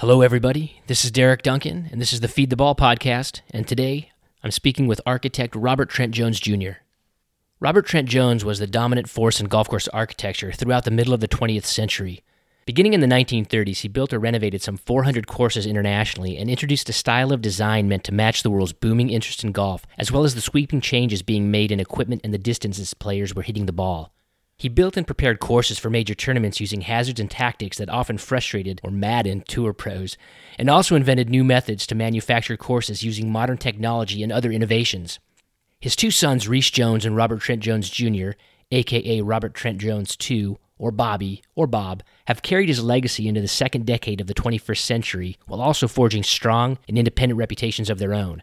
Hello, everybody. This is Derek Duncan, and this is the Feed the Ball podcast. And today I'm speaking with architect Robert Trent Jones Jr. Robert Trent Jones was the dominant force in golf course architecture throughout the middle of the 20th century. Beginning in the 1930s, he built or renovated some 400 courses internationally and introduced a style of design meant to match the world's booming interest in golf, as well as the sweeping changes being made in equipment and the distances players were hitting the ball. He built and prepared courses for major tournaments using hazards and tactics that often frustrated or maddened tour pros, and also invented new methods to manufacture courses using modern technology and other innovations. His two sons, Rees Jones and Robert Trent Jones Jr., aka Robert Trent Jones II, or Bobby, or Bob, have carried his legacy into the second decade of the 21st century while also forging strong and independent reputations of their own.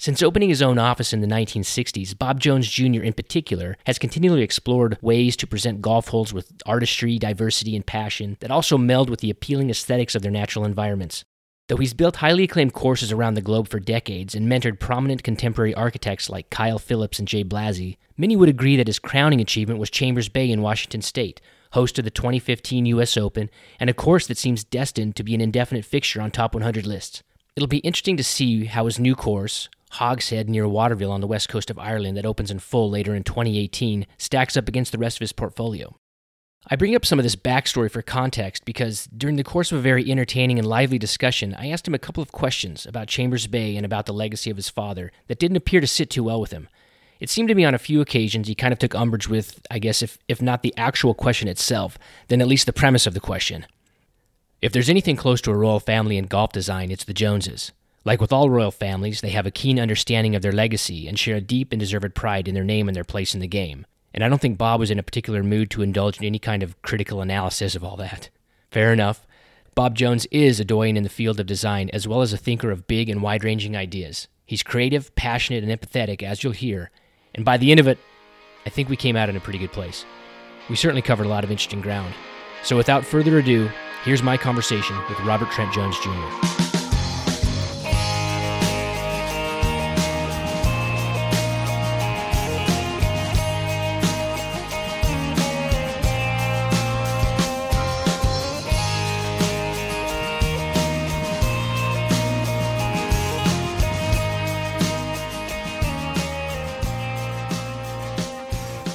Since opening his own office in the 1960s, Bob Jones Jr. in particular has continually explored ways to present golf holes with artistry, diversity, and passion that also meld with the appealing aesthetics of their natural environments. Though he's built highly acclaimed courses around the globe for decades and mentored prominent contemporary architects like Kyle Phillips and Jay Blasi, many would agree that his crowning achievement was Chambers Bay in Washington state, host of the 2015 U.S. Open, and a course that seems destined to be an indefinite fixture on top 100 lists. It'll be interesting to see how his new course, Hogshead near Waterville on the west coast of Ireland, that opens in full later in 2018, stacks up against the rest of his portfolio. I bring up some of this backstory for context because during the course of a very entertaining and lively discussion, I asked him a couple of questions about Chambers Bay and about the legacy of his father that didn't appear to sit too well with him. It seemed to me on a few occasions he kind of took umbrage with, I guess, if, if not the actual question itself, then at least the premise of the question. If there's anything close to a royal family in golf design, it's the Joneses. Like with all royal families, they have a keen understanding of their legacy and share a deep and deserved pride in their name and their place in the game. And I don't think Bob was in a particular mood to indulge in any kind of critical analysis of all that. Fair enough. Bob Jones is a doyen in the field of design as well as a thinker of big and wide ranging ideas. He's creative, passionate, and empathetic, as you'll hear, and by the end of it, I think we came out in a pretty good place. We certainly covered a lot of interesting ground. So without further ado, here's my conversation with Robert Trent Jones Jr.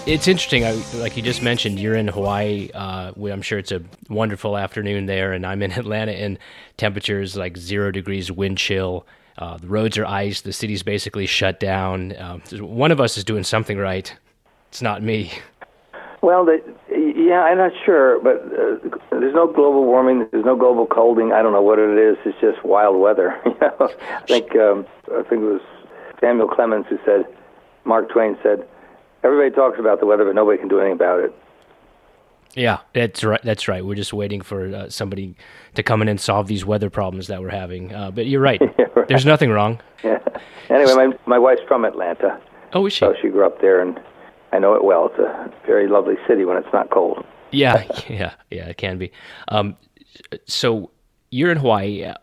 it's interesting. I, like you just mentioned, you're in Hawaii. Uh, I'm sure it's a wonderful afternoon there, and I'm in Atlanta, and temperatures like zero degrees, wind chill. Uh, the roads are ice. The city's basically shut down. Um, one of us is doing something right. It's not me. Well, the, yeah, I'm not sure, but uh, there's no global warming. There's no global colding. I don't know what it is. It's just wild weather. you know? I think um, I think it was Samuel Clemens who said, Mark Twain said, everybody talks about the weather, but nobody can do anything about it. Yeah, that's right. That's right. We're just waiting for uh, somebody to come in and solve these weather problems that we're having. Uh, but you're right. yeah, right. There's nothing wrong. Yeah. Anyway, my my wife's from Atlanta. Oh, is she? So she grew up there, and I know it well. It's a very lovely city when it's not cold. Yeah, yeah, yeah. It can be. Um, so you're in Hawaii. Uh,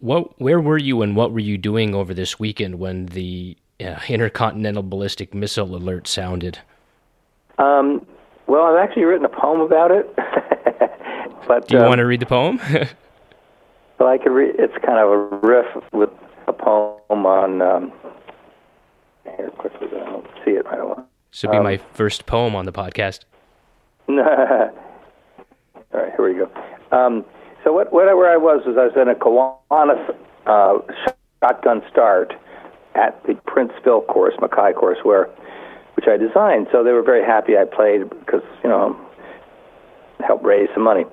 what? Where were you, and what were you doing over this weekend when the uh, intercontinental ballistic missile alert sounded? Um, well, I've actually written a poem about it. but do you um, want to read the poem? well, I could read. It's kind of a riff with a poem on. Um, here, quickly, I don't see it right away. This will be um, my first poem on the podcast. All right, here we go. Um, so what, what, where I was was I was in a Kiwanis uh, shotgun start, at the Princeville course, Makai course, where which I designed. So they were very happy I played because you know helped raise some money.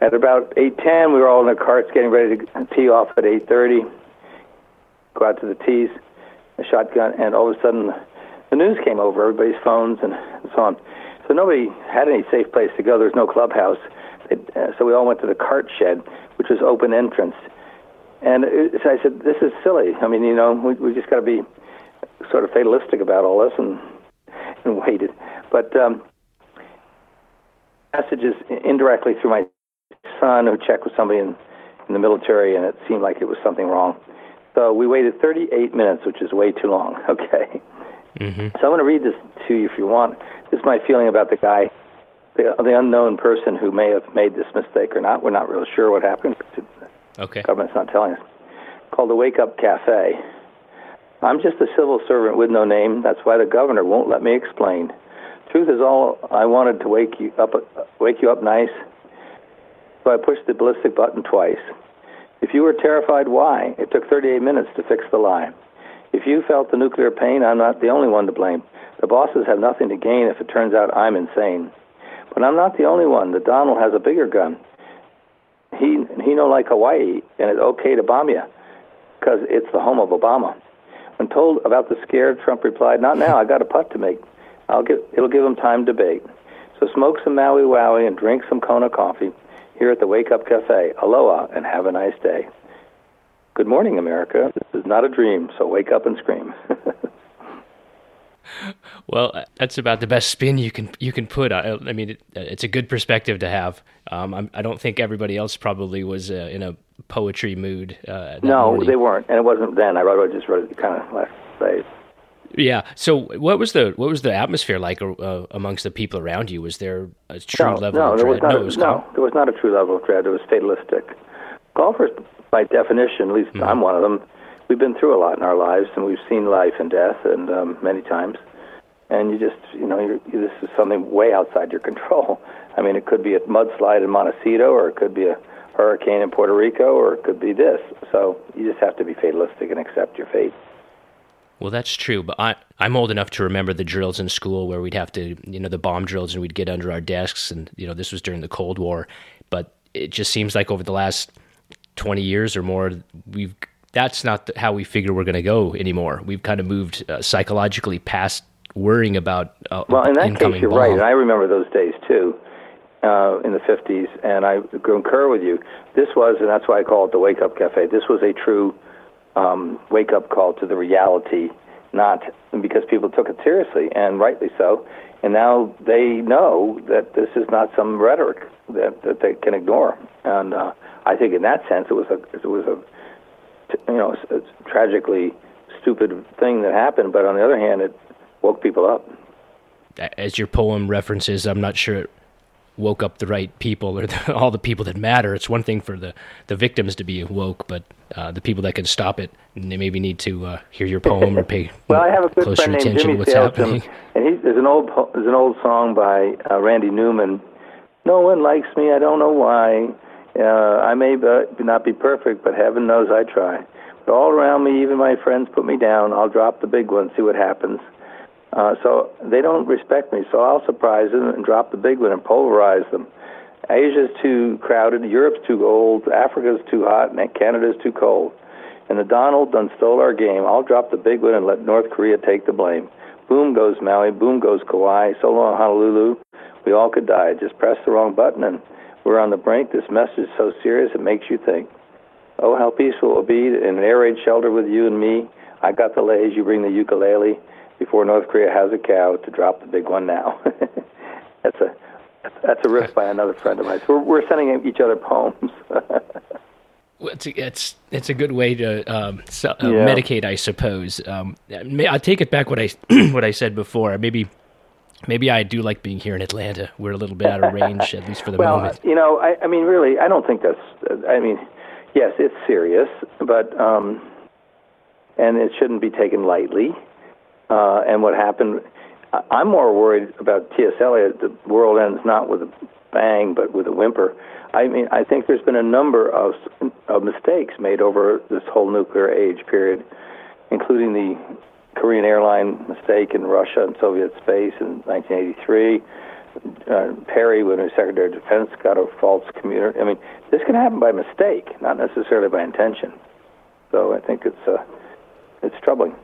At about 8:10, we were all in the carts getting ready to tee off at 8:30. Go out to the tees, a shotgun, and all of a sudden, the news came over everybody's phones and, so on. So nobody had any safe place to go. There was no clubhouse. It, uh, so we all went to the cart shed, which was open entrance and it, so I said, this is silly. I mean, you know, we, we just got to be sort of fatalistic about all this and, and waited. But um, messages indirectly through my son who checked with somebody in, in the military, and it seemed like it was something wrong. So we waited 38 minutes, which is way too long. Okay. Mm-hmm. So I'm going to read this to you if you want. This is my feeling about the guy, the, the unknown person who may have made this mistake or not. We're not really sure what happened. Okay. Government's not telling us. Called the Wake Up Cafe. I'm just a civil servant with no name. That's why the governor won't let me explain. Truth is all I wanted to wake you up, wake you up nice. So I pushed the ballistic button twice. If you were terrified, why? It took 38 minutes to fix the lie. If you felt the nuclear pain, I'm not the only one to blame. The bosses have nothing to gain if it turns out I'm insane. But I'm not the only one. The Donald has a bigger gun. He he know like Hawaii, and it's okay to bomb you because it's the home of Obama. When told about the scare, Trump replied, "Not now. I got a putt to make. I'll give it'll give him time to bake. So smoke some Maui Wowie and drink some Kona coffee here at the Wake Up Cafe. Aloha and have a nice day." Good morning, America. This is not a dream, so wake up and scream. well, that's about the best spin you can you can put. I, I mean, it, it's a good perspective to have. Um, I'm, I do not think everybody else probably was uh, in a poetry mood. Uh, no, morning. they weren't, and it wasn't then. I wrote, I just wrote it kind of last day. Yeah. So, what was the what was the atmosphere like uh, amongst the people around you? Was there a true no, level no, of there dread? Was not no, was no, there was not a true level of dread. It was fatalistic. Golfers, by definition, at least mm-hmm. I'm one of them. We've been through a lot in our lives, and we've seen life and death, and um, many times. And you just, you know, this is something way outside your control. I mean, it could be a mudslide in Montecito, or it could be a hurricane in Puerto Rico, or it could be this. So you just have to be fatalistic and accept your fate. Well, that's true, but I, I'm old enough to remember the drills in school where we'd have to, you know, the bomb drills, and we'd get under our desks, and you know, this was during the Cold War. But it just seems like over the last 20 years or more, we've that's not how we figure we're going to go anymore. We've kind of moved uh, psychologically past worrying about uh, well, in that case, you're bomb. right, and I remember those days too. Uh, in the 50s, and I concur with you. This was, and that's why I call it the Wake Up Cafe. This was a true um, wake up call to the reality, not because people took it seriously, and rightly so. And now they know that this is not some rhetoric that, that they can ignore. And uh, I think in that sense, it was a it was a you know a tragically stupid thing that happened. But on the other hand, it woke people up. As your poem references, I'm not sure it woke up the right people or the, all the people that matter. It's one thing for the, the victims to be woke, but uh, the people that can stop it, they maybe need to uh, hear your poem or pay well, I have a good closer friend attention named Jimmy to what's Salesman, happening. And he, there's an old there's an old song by uh, Randy Newman. No one likes me. I don't know why. Uh, I may be, not be perfect, but heaven knows I try. But all around me, even my friends put me down. I'll drop the big one, see what happens. Uh, so they don't respect me, so I'll surprise them and drop the big one and pulverize them. Asia's too crowded, Europe's too old, Africa's too hot, and Canada's too cold. And the Donald done stole our game. I'll drop the big one and let North Korea take the blame. Boom goes Maui, boom goes Kauai, so long Honolulu. We all could die. Just press the wrong button and we're on the brink. This message is so serious it makes you think. Oh, how peaceful it will be in an air raid shelter with you and me. I got the leis, you bring the ukulele before North Korea has a cow to drop the big one now. that's a that's a riff by another friend of mine. So we're, we're sending each other poems. it's a, it's it's a good way to um, so, uh, yeah. medicate, I suppose. Um, I take it back what I what I said before. Maybe maybe I do like being here in Atlanta. We're a little bit out of range, at least for the well, moment. you know, I, I mean, really, I don't think that's. I mean, yes, it's serious, but um, and it shouldn't be taken lightly. Uh, and what happened, I'm more worried about T.S. Eliot. The world ends not with a bang, but with a whimper. I mean, I think there's been a number of, of mistakes made over this whole nuclear age period, including the Korean airline mistake in Russia and Soviet space in 1983. Uh, Perry, when he was Secretary of Defense, got a false communicator. I mean, this can happen by mistake, not necessarily by intention. So I think it's uh, it's troubling.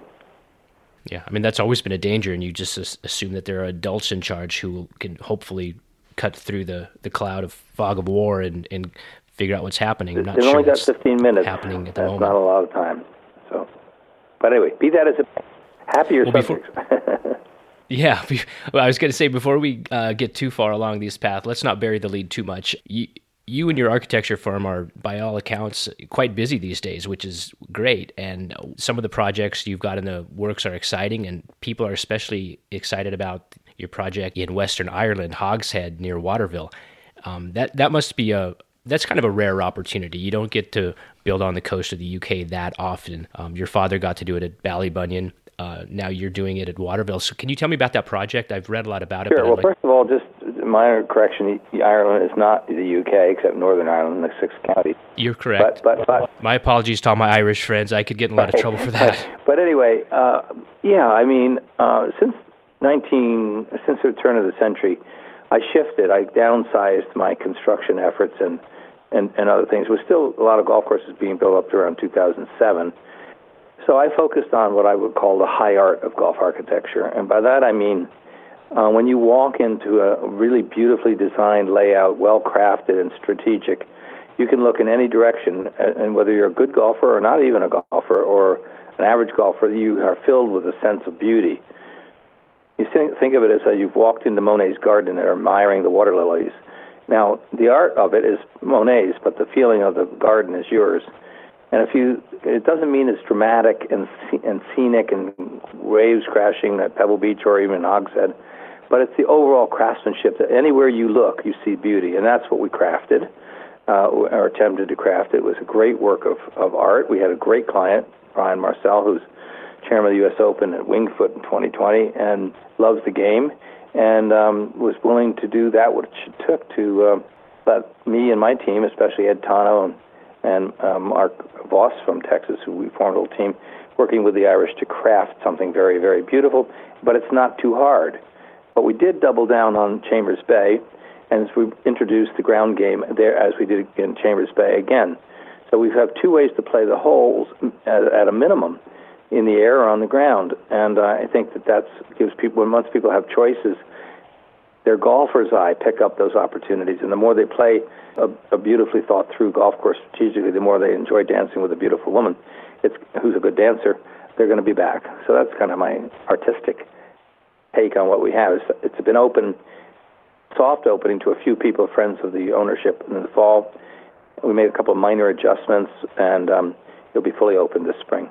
Yeah, I mean that's always been a danger, and you just assume that there are adults in charge who can hopefully cut through the, the cloud of fog of war and, and figure out what's happening. I'm not They've sure only got 15 minutes. Happening at the That's moment. not a lot of time. So, but anyway, be that as it, happier well, subjects. Before, yeah, well, I was going to say before we uh, get too far along this path, let's not bury the lead too much. You, you and your architecture firm are, by all accounts, quite busy these days, which is great. And some of the projects you've got in the works are exciting, and people are especially excited about your project in Western Ireland, Hogshead near Waterville. Um, that that must be a that's kind of a rare opportunity. You don't get to build on the coast of the UK that often. Um, your father got to do it at Ballybunion. Uh, now you're doing it at Waterville. So can you tell me about that project? I've read a lot about it. Sure. Well, like... first of all, just minor correction: Ireland is not the UK, except Northern Ireland, the six counties. You're correct. But, but, but my apologies to all my Irish friends. I could get in a lot of trouble for that. but anyway, uh, yeah, I mean, uh, since 19, since the turn of the century, I shifted. I downsized my construction efforts and and, and other things. There was still a lot of golf courses being built up to around 2007. So I focused on what I would call the high art of golf architecture, and by that I mean uh, when you walk into a really beautifully designed layout, well crafted and strategic, you can look in any direction, and whether you're a good golfer or not even a golfer or an average golfer, you are filled with a sense of beauty. You think, think of it as though you've walked into Monet's garden and are admiring the water lilies. Now, the art of it is Monet's, but the feeling of the garden is yours. And if you, it doesn't mean it's dramatic and and scenic and waves crashing at Pebble Beach or even Hogshead, but it's the overall craftsmanship that anywhere you look, you see beauty, and that's what we crafted uh, or attempted to craft. It was a great work of, of art. We had a great client, Brian Marcel, who's chairman of the U.S. Open at Winged Foot in 2020 and loves the game and um, was willing to do that which it took to uh, let me and my team, especially Ed Tano and, and uh, Mark Voss from Texas, who we formed a little team, working with the Irish to craft something very, very beautiful, but it's not too hard. But we did double down on Chambers Bay, and we introduced the ground game there as we did in Chambers Bay again. So we have two ways to play the holes at, at a minimum in the air or on the ground. And uh, I think that that gives people, once people have choices, their golfer's eye pick up those opportunities. And the more they play a, a beautifully thought through golf course strategically, the more they enjoy dancing with a beautiful woman it's, who's a good dancer, they're going to be back. So that's kind of my artistic take on what we have. It's, it's been open, soft opening to a few people, friends of the ownership in the fall. We made a couple of minor adjustments, and um, it'll be fully open this spring.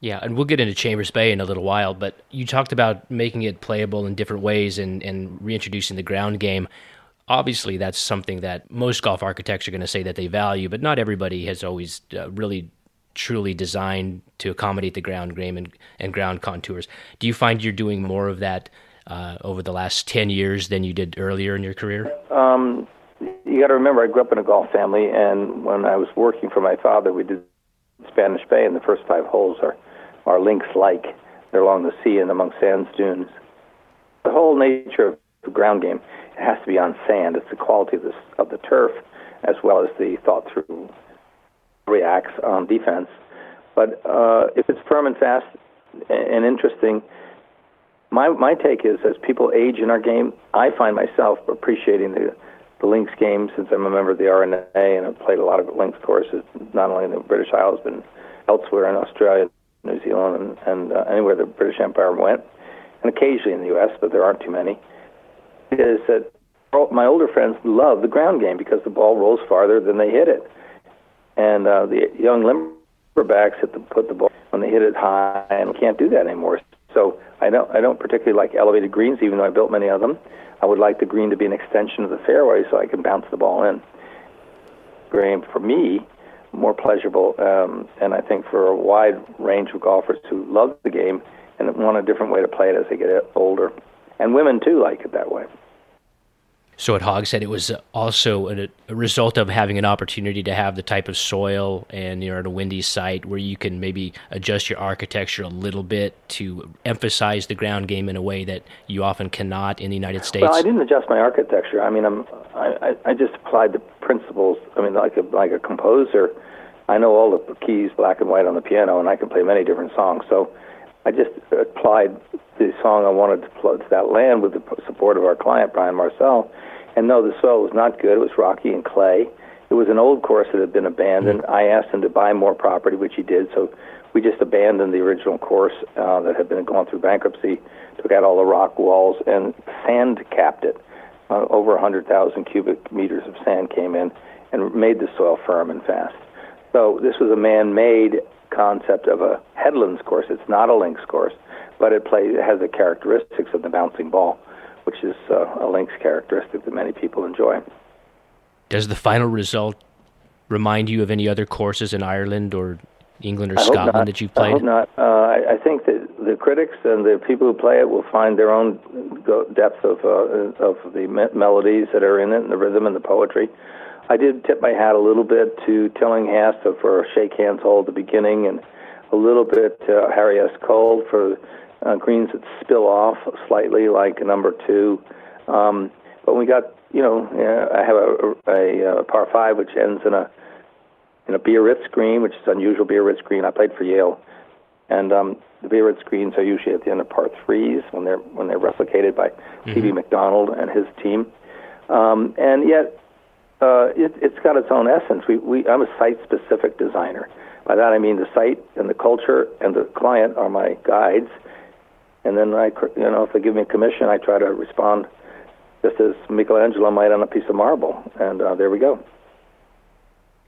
Yeah, and we'll get into Chambers Bay in a little while, but you talked about making it playable in different ways and, and reintroducing the ground game. Obviously, that's something that most golf architects are going to say that they value, but not everybody has always uh, really truly designed to accommodate the ground game and, and ground contours. Do you find you're doing more of that uh, over the last 10 years than you did earlier in your career? Um, you got to remember, I grew up in a golf family, and when I was working for my father, we did Spanish Bay, and the first five holes are are links like. They're along the sea and among sand dunes. The whole nature of the ground game has to be on sand. It's the quality of the, of the turf as well as the thought through reacts on defense. But uh, if it's firm and fast and interesting, my my take is as people age in our game, I find myself appreciating the the links game since I'm a member of the R&A and I've played a lot of links courses, not only in the British Isles but elsewhere in Australia New Zealand, and, and uh, anywhere the British Empire went, and occasionally in the U.S., but there aren't too many, is that my older friends love the ground game because the ball rolls farther than they hit it, and uh, the young limberbacks hit the put the ball when they hit it high, and can't do that anymore. So I don't I don't particularly like elevated greens, even though I built many of them. I would like the green to be an extension of the fairway so I can bounce the ball in. Green for me more pleasurable. Um, and I think for a wide range of golfers who love the game and want a different way to play it as they get older, and women too like it that way. So at Hogshead, it was also a, a, result of having an opportunity to have the type of soil and you're at a windy site where you can maybe adjust your architecture a little bit to emphasize the ground game in a way that you often cannot in the United States. Well, I didn't adjust my architecture. I mean, I'm, I, I just applied the principles. I mean, like a, like a composer, I know all the keys, black and white, on the piano, and I can play many different songs. So I just applied the song I wanted to plug to that land with the support of our client, Brian Marcel and no, the soil was not good. It was rocky and clay. It was an old course that had been abandoned. Mm-hmm. I asked him to buy more property, which he did. So we just abandoned the original course uh, that had been gone through bankruptcy, took out all the rock walls, and sand capped it. Uh, over 100,000 cubic meters of sand came in and made the soil firm and fast. So this was a man-made concept of a headlands course. It's not a links course, but it plays it has the characteristics of the bouncing ball which is uh, a links characteristic that many people enjoy. Does the final result remind you of any other courses in Ireland or England or I Scotland that you've played? I hope not. Uh, I, I, think that the critics and the people who play it will find their own depth of uh, of the me- melodies that are in it, and the rhythm and the poetry. I did tip my hat a little bit to Tillinghast for a Shake Hands Hole at the beginning, and a little bit to Harry S. Colt for uh, greens that spill off slightly, like number two. Um, but we got, you know, I have a, a, a par five which ends in a in a Biarritz green, which is unusual Biarritz green. I played for Yale, and um, the Biarritz greens are usually at the end of par threes when they're when they're replicated by mm-hmm. C.B. Macdonald and his team. Um, and yet, uh, it, it's got its own essence. We, we, I'm a site-specific designer. By that I mean the site and the culture and the client are my guides. And then I, you know, if they give me a commission, I try to respond just as Michelangelo might on a piece of marble. And uh, there we go.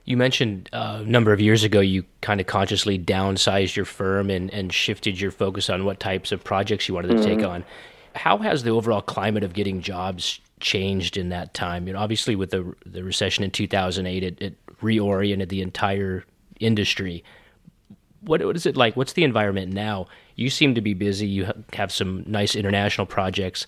You mentioned uh, a number of years ago you kind of consciously downsized your firm and, and shifted your focus on what types of projects you wanted to mm-hmm. take on. How has the overall climate of getting jobs changed in that time? You know, obviously with the the recession in 2008, it, it reoriented the entire industry. What what is it like? What's the environment now? You seem to be busy. You have some nice international projects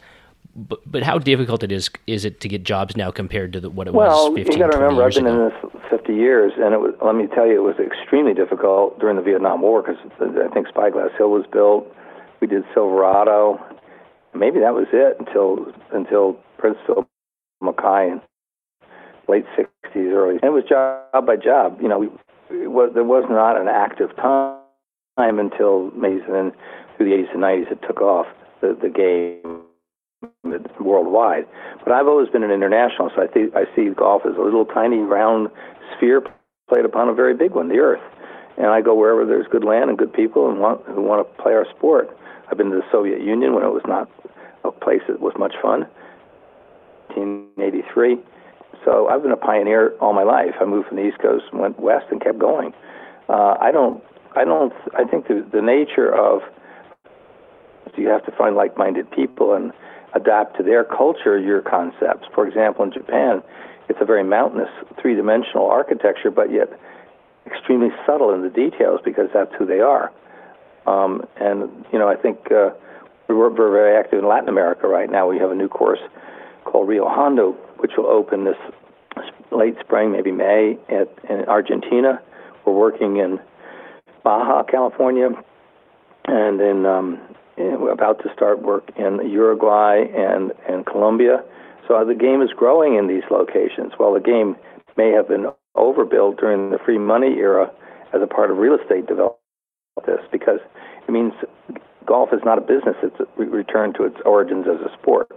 but but how difficult it is is it to get jobs now compared to the, what it well, was 15 you got to remember I've been ago. in this 50 years and it was let me tell you it was extremely difficult during the Vietnam War because I think Spyglass Hill was built we did Silverado maybe that was it until until Prince Philip Mackay in late 60s early and it was job by job you know we was, there was not an active time until Mason and through the 80s and 90s it took off the the game worldwide. But I've always been an international, so I think I see golf as a little tiny round sphere played upon a very big one, the Earth. And I go wherever there's good land and good people and want who want to play our sport. I've been to the Soviet Union when it was not a place that was much fun. 1983. So I've been a pioneer all my life. I moved from the East Coast, and went west, and kept going. Uh, I don't. I don't. I think the the nature of you have to find like-minded people and adapt to their culture your concepts. For example, in Japan, it's a very mountainous, three dimensional architecture, but yet extremely subtle in the details because that's who they are. Um, and, you know, I think uh, we're, we're very active in Latin America right now. We have a new course called Rio Hondo, which will open this late spring, maybe May, at, in Argentina. We're working in Baja, California, and in um, we're about to start work in Uruguay and, and Colombia. So the game is growing in these locations. While the game may have been overbuilt during the free money era as a part of real estate development, this because it means golf is not a business. It's a return to its origins as a sport.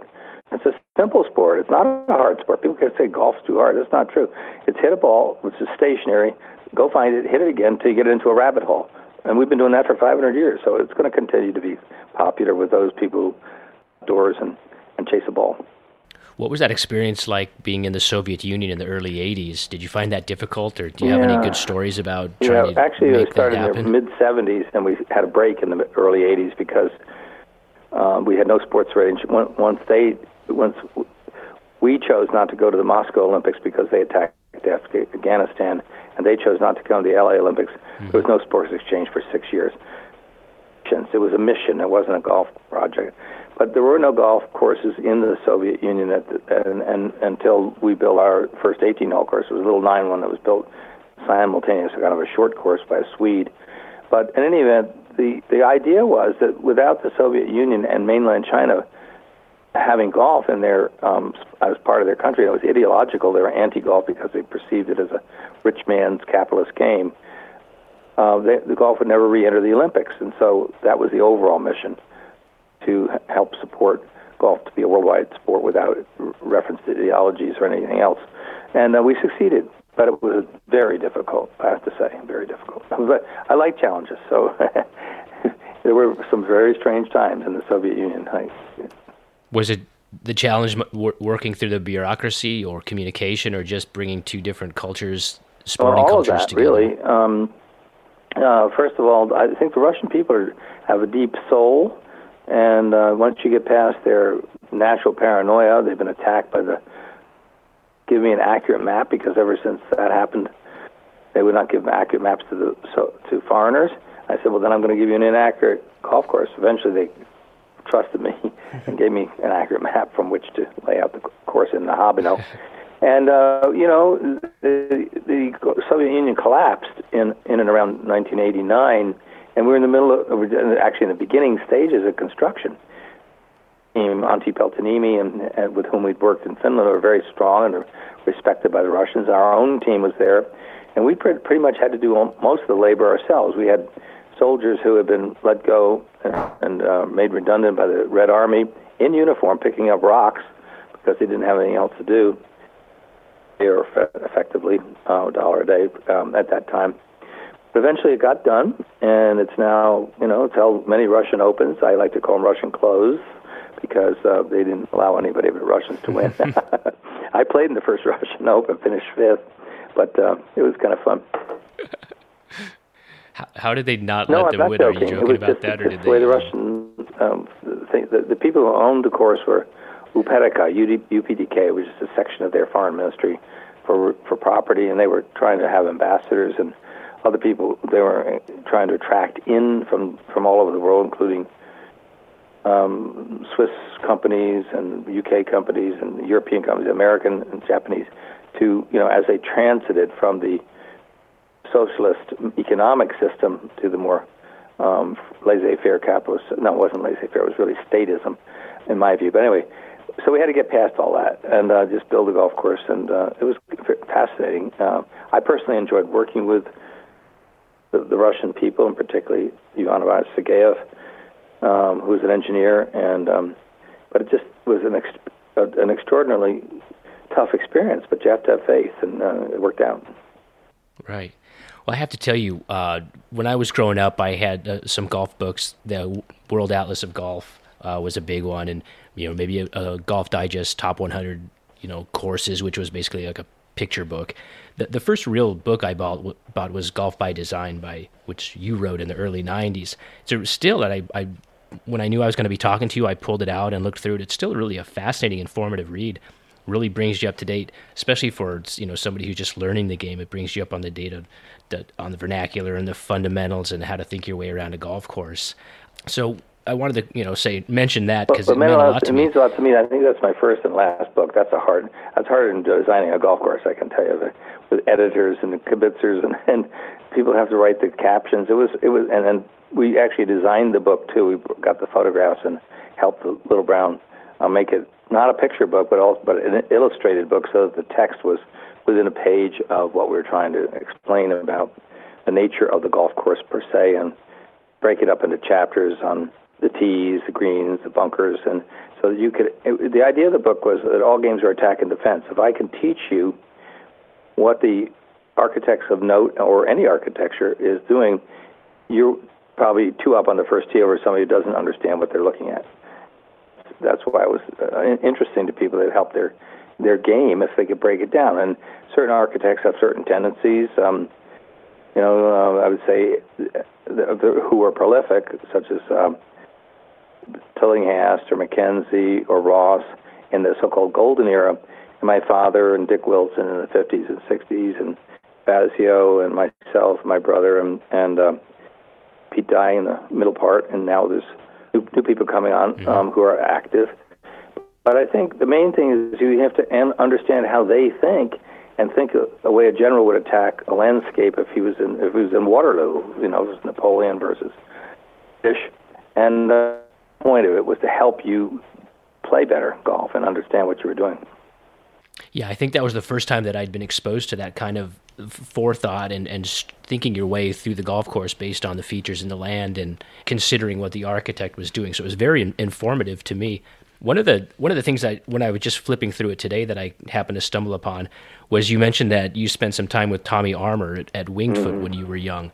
It's a simple sport. It's not a hard sport. People can say golf's too hard. That's not true. It's hit a ball, which is stationary. Go find it, hit it again until you get it into a rabbit hole. And we've been doing that for 500 years. So it's going to continue to be popular with those people who outdoors and, and chase a ball. What was that experience like being in the Soviet Union in the early 80s? Did you find that difficult, or do you have any good stories about trying yeah, to actually, make it started in the mid 70s, and we had a break in the early 80s because um, we had no sports ratings. Once they, once we chose not to go to the Moscow Olympics because they attacked Afghanistan, and they chose not to come to the LA Olympics. Mm-hmm. There was no sports exchange for six years. It was a mission. It wasn't a golf project. But there were no golf courses in the Soviet Union at the, and, and until we built our first 18-hole course. It was a little nine one that was built simultaneously, kind of a short course by a Swede. But in any event, the the idea was that without the Soviet Union and mainland China having golf in their um, as part of their country, it was ideological. They were anti-golf because they perceived it as a rich man's capitalist game uh, they, the golf would never re-enter the Olympics, and so that was the overall mission to help support golf to be a worldwide sport without reference to ideologies or anything else. And uh, we succeeded, but it was very difficult. I have to say, very difficult. But I like challenges, so there were some very strange times in the Soviet Union. I, was it the challenge working through the bureaucracy or communication, or just bringing two different cultures, sporting well, all cultures of that, together? Really. Um, uh, first of all, I think the Russian people are, have a deep soul, and uh, once you get past their natural paranoia, they've been attacked by the give me an accurate map because ever since that happened, they would not give accurate maps to the so, to foreigners. I said, well, then I'm going to give you an inaccurate golf course. Eventually, they trusted me and gave me an accurate map from which to lay out the course in the Hobino. And uh, you know, the, the Soviet Union collapsed in in and around 1989, and we were in the middle of actually in the beginning stages of construction. Antti Peltoniemi and, and with whom we'd worked in Finland were very strong and respected by the Russians. Our own team was there, and we pre- pretty much had to do most of the labor ourselves. We had soldiers who had been let go and, and uh, made redundant by the Red Army in uniform, picking up rocks because they didn't have anything else to do. They were effectively uh, a dollar a day um, at that time. But eventually it got done, and it's now, you know, it's held many Russian Opens. I like to call them Russian closes because uh, they didn't allow anybody but Russians to win. I played in the first Russian Open, finished fifth, but uh, it was kind of fun. How, how did they not no, let them win? Not Are you joking about just, that, or did they? The way the Russian um, the, the, the people who owned the course were UPEDIKA, UPDK, which is a section of their foreign ministry for for property, and they were trying to have ambassadors and other people. They were trying to attract in from from all over the world, including um, Swiss companies and UK companies and European companies, American and Japanese, to you know as they transited from the socialist economic system to the more um, laissez-faire capitalist. No, it wasn't laissez-faire. It was really statism, in my view. But anyway, so we had to get past all that and uh, just build a golf course, and uh, it was fascinating. Uh, I personally enjoyed working with the, the Russian people, and particularly Ivan Ivanovich Sergeyev, um, who was an engineer, and um, but it just was an ex- an extraordinarily tough experience. But you have to have faith, and uh, it worked out. Right. Well, I have to tell you, uh, when I was growing up, I had uh, some golf books. The World Atlas of Golf uh, was a big one, and you know maybe a, a, Golf Digest Top 100, you know, courses, which was basically like a picture book. The, the first real book I bought, bought was Golf by Design, by which you wrote in the early 90s. So still, that I, I when I knew I was going to be talking to you, I pulled it out and looked through it. It's still really a fascinating, informative read really brings you up to date, especially for you know somebody who's just learning the game. It brings you up on the data, the, on the vernacular and the fundamentals and how to think your way around a golf course. So I wanted to you know say mention that because it meant a lot to it me. means a lot to me. I think that's my first and last book. That's a hard. That's harder than designing a golf course. I can tell you, with editors and kibitzers and, and people have to write the captions. It was it was and then we actually designed the book too. We got the photographs and helped the little brown uh, make it not a picture book, but also but an illustrated book, so that the text was within a page of what we were trying to explain about the nature of the golf course per se, and break it up into chapters on the tees, the greens, the bunkers, and so that you could. It, the idea of the book was that all games are attack and defense. If I can teach you what the architects of note or any architecture is doing, you're probably two up on the first tee over somebody who doesn't understand what they're looking at that's why it was uh, interesting to people that helped their their game if they could break it down. And certain architects have certain tendencies. Um, you know, uh, I would say the, the, who are prolific, such as um, Tillinghast or Mackenzie or Ross in the so-called golden era. And my father and Dick Wilson in the 50s and 60s, and Fazio and myself, my brother, and and uh, Pete Dye in the middle part, and now there's new, new people coming on mm-hmm. um, who are active. But I think the main thing is you have to understand how they think and think a, a way a general would attack a landscape if he was in if he was in Waterloo, you know, it was Napoleon versus Fish. And the point of it was to help you play better golf and understand what you were doing. Yeah, I think that was the first time that I'd been exposed to that kind of forethought and, and thinking your way through the golf course based on the features in the land and considering what the architect was doing. So it was very in- informative to me. One of the one of the things I when I was just flipping through it today that I happened to stumble upon was you mentioned that you spent some time with Tommy Armour at, at Winged Foot mm. when you were young.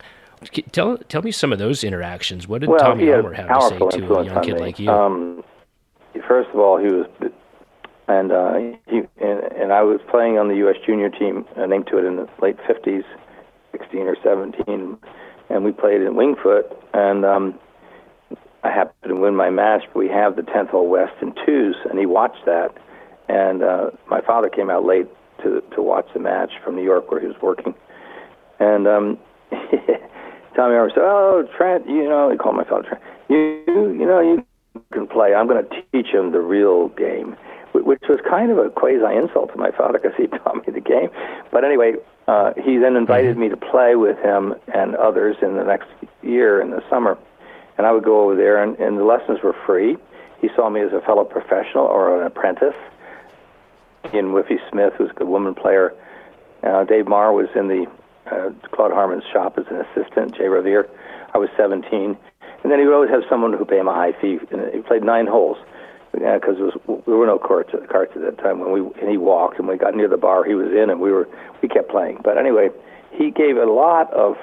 Tell tell me some of those interactions. What did well, Tommy Armour have to say to a young kid me. like you? Um, first of all, he was and uh, he and, and I was playing on the U.S. junior team, uh, named to it in the late '50s, 16 or 17, and we played in Winged Foot, and um, I happened to win my match. But we have the 10th hole West in twos, and he watched that, and uh, my father came out late to to watch the match from New York where he was working, and um, Tommy Armour said, "Oh, Trent, you know," he called my fellow Trent. You you know you can play. I'm going to teach him the real game." Which was kind of a quasi insult to my father because he taught me the game. But anyway, uh, he then invited mm-hmm. me to play with him and others in the next year in the summer. And I would go over there, and, and the lessons were free. He saw me as a fellow professional or an apprentice. In Wiffi Smith, who's a good woman player. Uh, Dave Marr was in the uh, Claude Harmon's shop as an assistant. Jay Revere. I was 17, and then he would always have someone who paid him a high fee. And he played nine holes because there were no carts, carts at that time. When we and he walked, and we got near the bar, he was in, and we were we kept playing. But anyway, he gave a lot of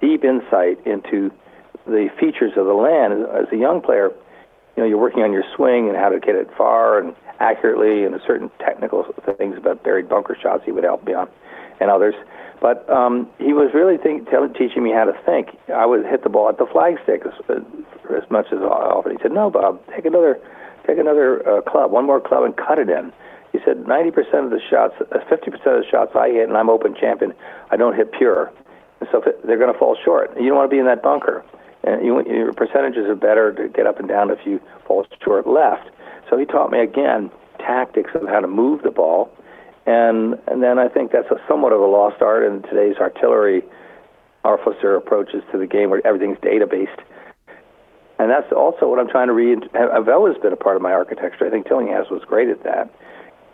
deep insight into the features of the land as a young player. You know, you're working on your swing and how to get it far and accurately, and certain technical things about buried bunker shots he would help me on, and others. But um, he was really think, tell, teaching me how to think. I would hit the ball at the flagstick as, as much as often. He said, "No, Bob, take another, take another uh, club, one more club, and cut it in." He said, "90% of the shots, uh, 50% of the shots I hit, and I'm Open champion, I don't hit pure, and so they're going to fall short. You don't want to be in that bunker." and you, your percentages are better to get up and down if you fall short left. So he taught me again tactics of how to move the ball, and and then I think that's a somewhat of a lost art in today's artillery officer approaches to the game where everything's data based. And that's also what I'm trying to read. I've always been a part of my architecture. I think Tillinghast was great at that.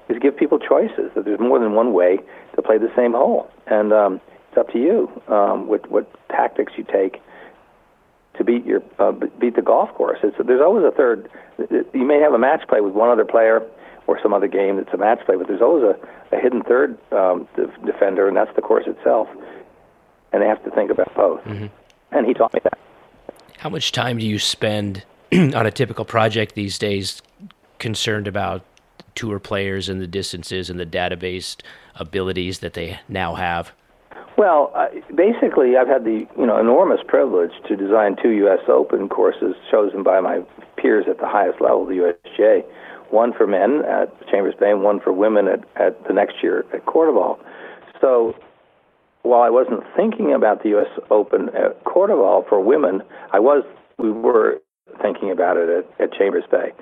Is give people choices that there's more than one way to play the same hole, and um, it's up to you um, what what tactics you take to beat your uh, beat the golf course. It's, there's always a third. You may have a match play with one other player or some other game that's a match play, but there's always a, a hidden third um, defender, and that's the course itself. And they have to think about both. Mm-hmm. And he taught me that. How much time do you spend on a typical project these days, concerned about tour players and the distances and the database abilities that they now have? Well, basically, I've had the you know enormous privilege to design two U.S. Open courses chosen by my peers at the highest level, of the USGA. One for men at Chambers Bay, and one for women at, at the next year at CordeValle. So, while I wasn't thinking about the U.S. Open at CordeValle for women, I was we were thinking about it at, at Chambers Bay.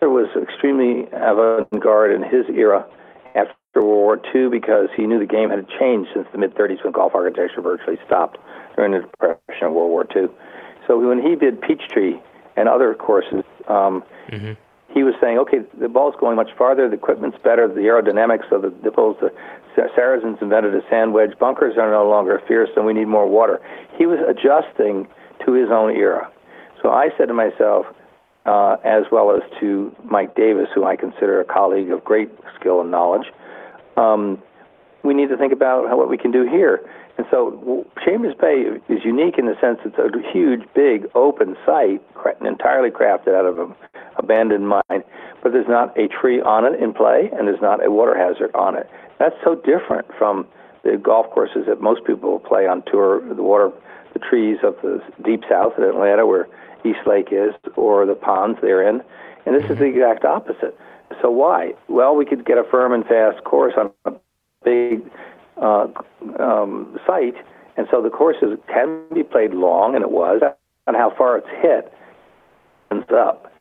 It was extremely avant-garde in his era after World War II because he knew the game had changed since the mid 30s when golf architecture virtually stopped during the Depression of World War II. So when he did Peachtree and other courses, um, mm-hmm. he was saying, okay, the ball's going much farther, the equipment's better, the aerodynamics of the nipples, the Sarazen invented a sand wedge, bunkers are no longer fierce, and we need more water. He was adjusting to his own era. So I said to myself, uh, as well as to Mike Davis, who I consider a colleague of great skill and knowledge, um, we need to think about how, what we can do here. And so Chambers Bay is unique in the sense it's a huge, big, open site, entirely crafted out of an abandoned mine, but there's not a tree on it in play, and there's not a water hazard on it. That's so different from the golf courses that most people play on tour, the water, the trees of the deep south of Atlanta, where East Lake is, or the ponds they're in. And this is the exact opposite. So why? Well, we could get a firm and fast course on a big uh, um, site, and so the courses can be played long, and it was, on how far it's hit ends up.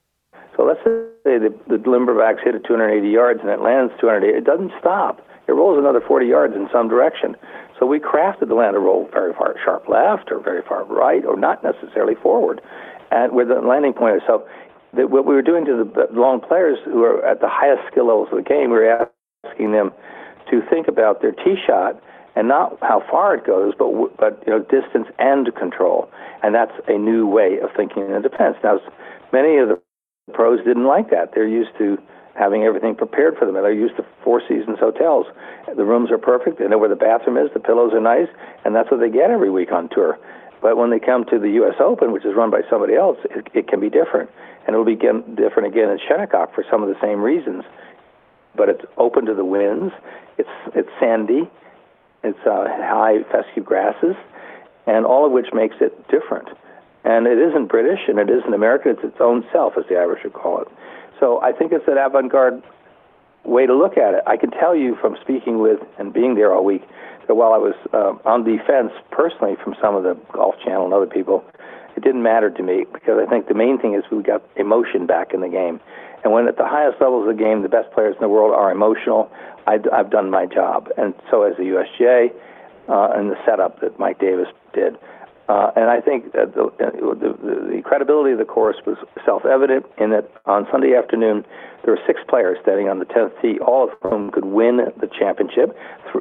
So let's say the, the Limberbacks hit at 280 yards and it lands 280. It doesn't stop. It rolls another 40 yards in some direction. So we crafted the land to roll very far sharp left or very far right or not necessarily forward, and where the landing point. So what we were doing to the long players who are at the highest skill levels of the game, we were asking them to think about their tee shot and not how far it goes, but but you know distance and control, and that's a new way of thinking in defense. Now, many of the pros didn't like that. They're used to having everything prepared for them. And They're used to Four Seasons hotels. The rooms are perfect. They know where the bathroom is. The pillows are nice, and that's what they get every week on tour. But when they come to the U.S. Open, which is run by somebody else, it, it can be different and it'll be again, different again in Shinnecock for some of the same reasons. But it's open to the winds. It's it's sandy. It's uh, high fescue grasses, and all of which makes it different. And it isn't British and it isn't American. It's its own self, as the Irish would call it. So I think it's an avant-garde way to look at it. I can tell you from speaking with and being there all week that while I was uh, on the fence personally from some of the Golf Channel and other people, it didn't matter to me because I think the main thing is we got emotion back in the game. And when at the highest levels of the game, the best players in the world are emotional, I, I've done my job. And so has the USGA uh, and the setup that Mike Davis did. Uh, and I think that the, the, the credibility of the course was self-evident in that on Sunday afternoon there were six players standing on the 10th tee, all of whom could win the championship,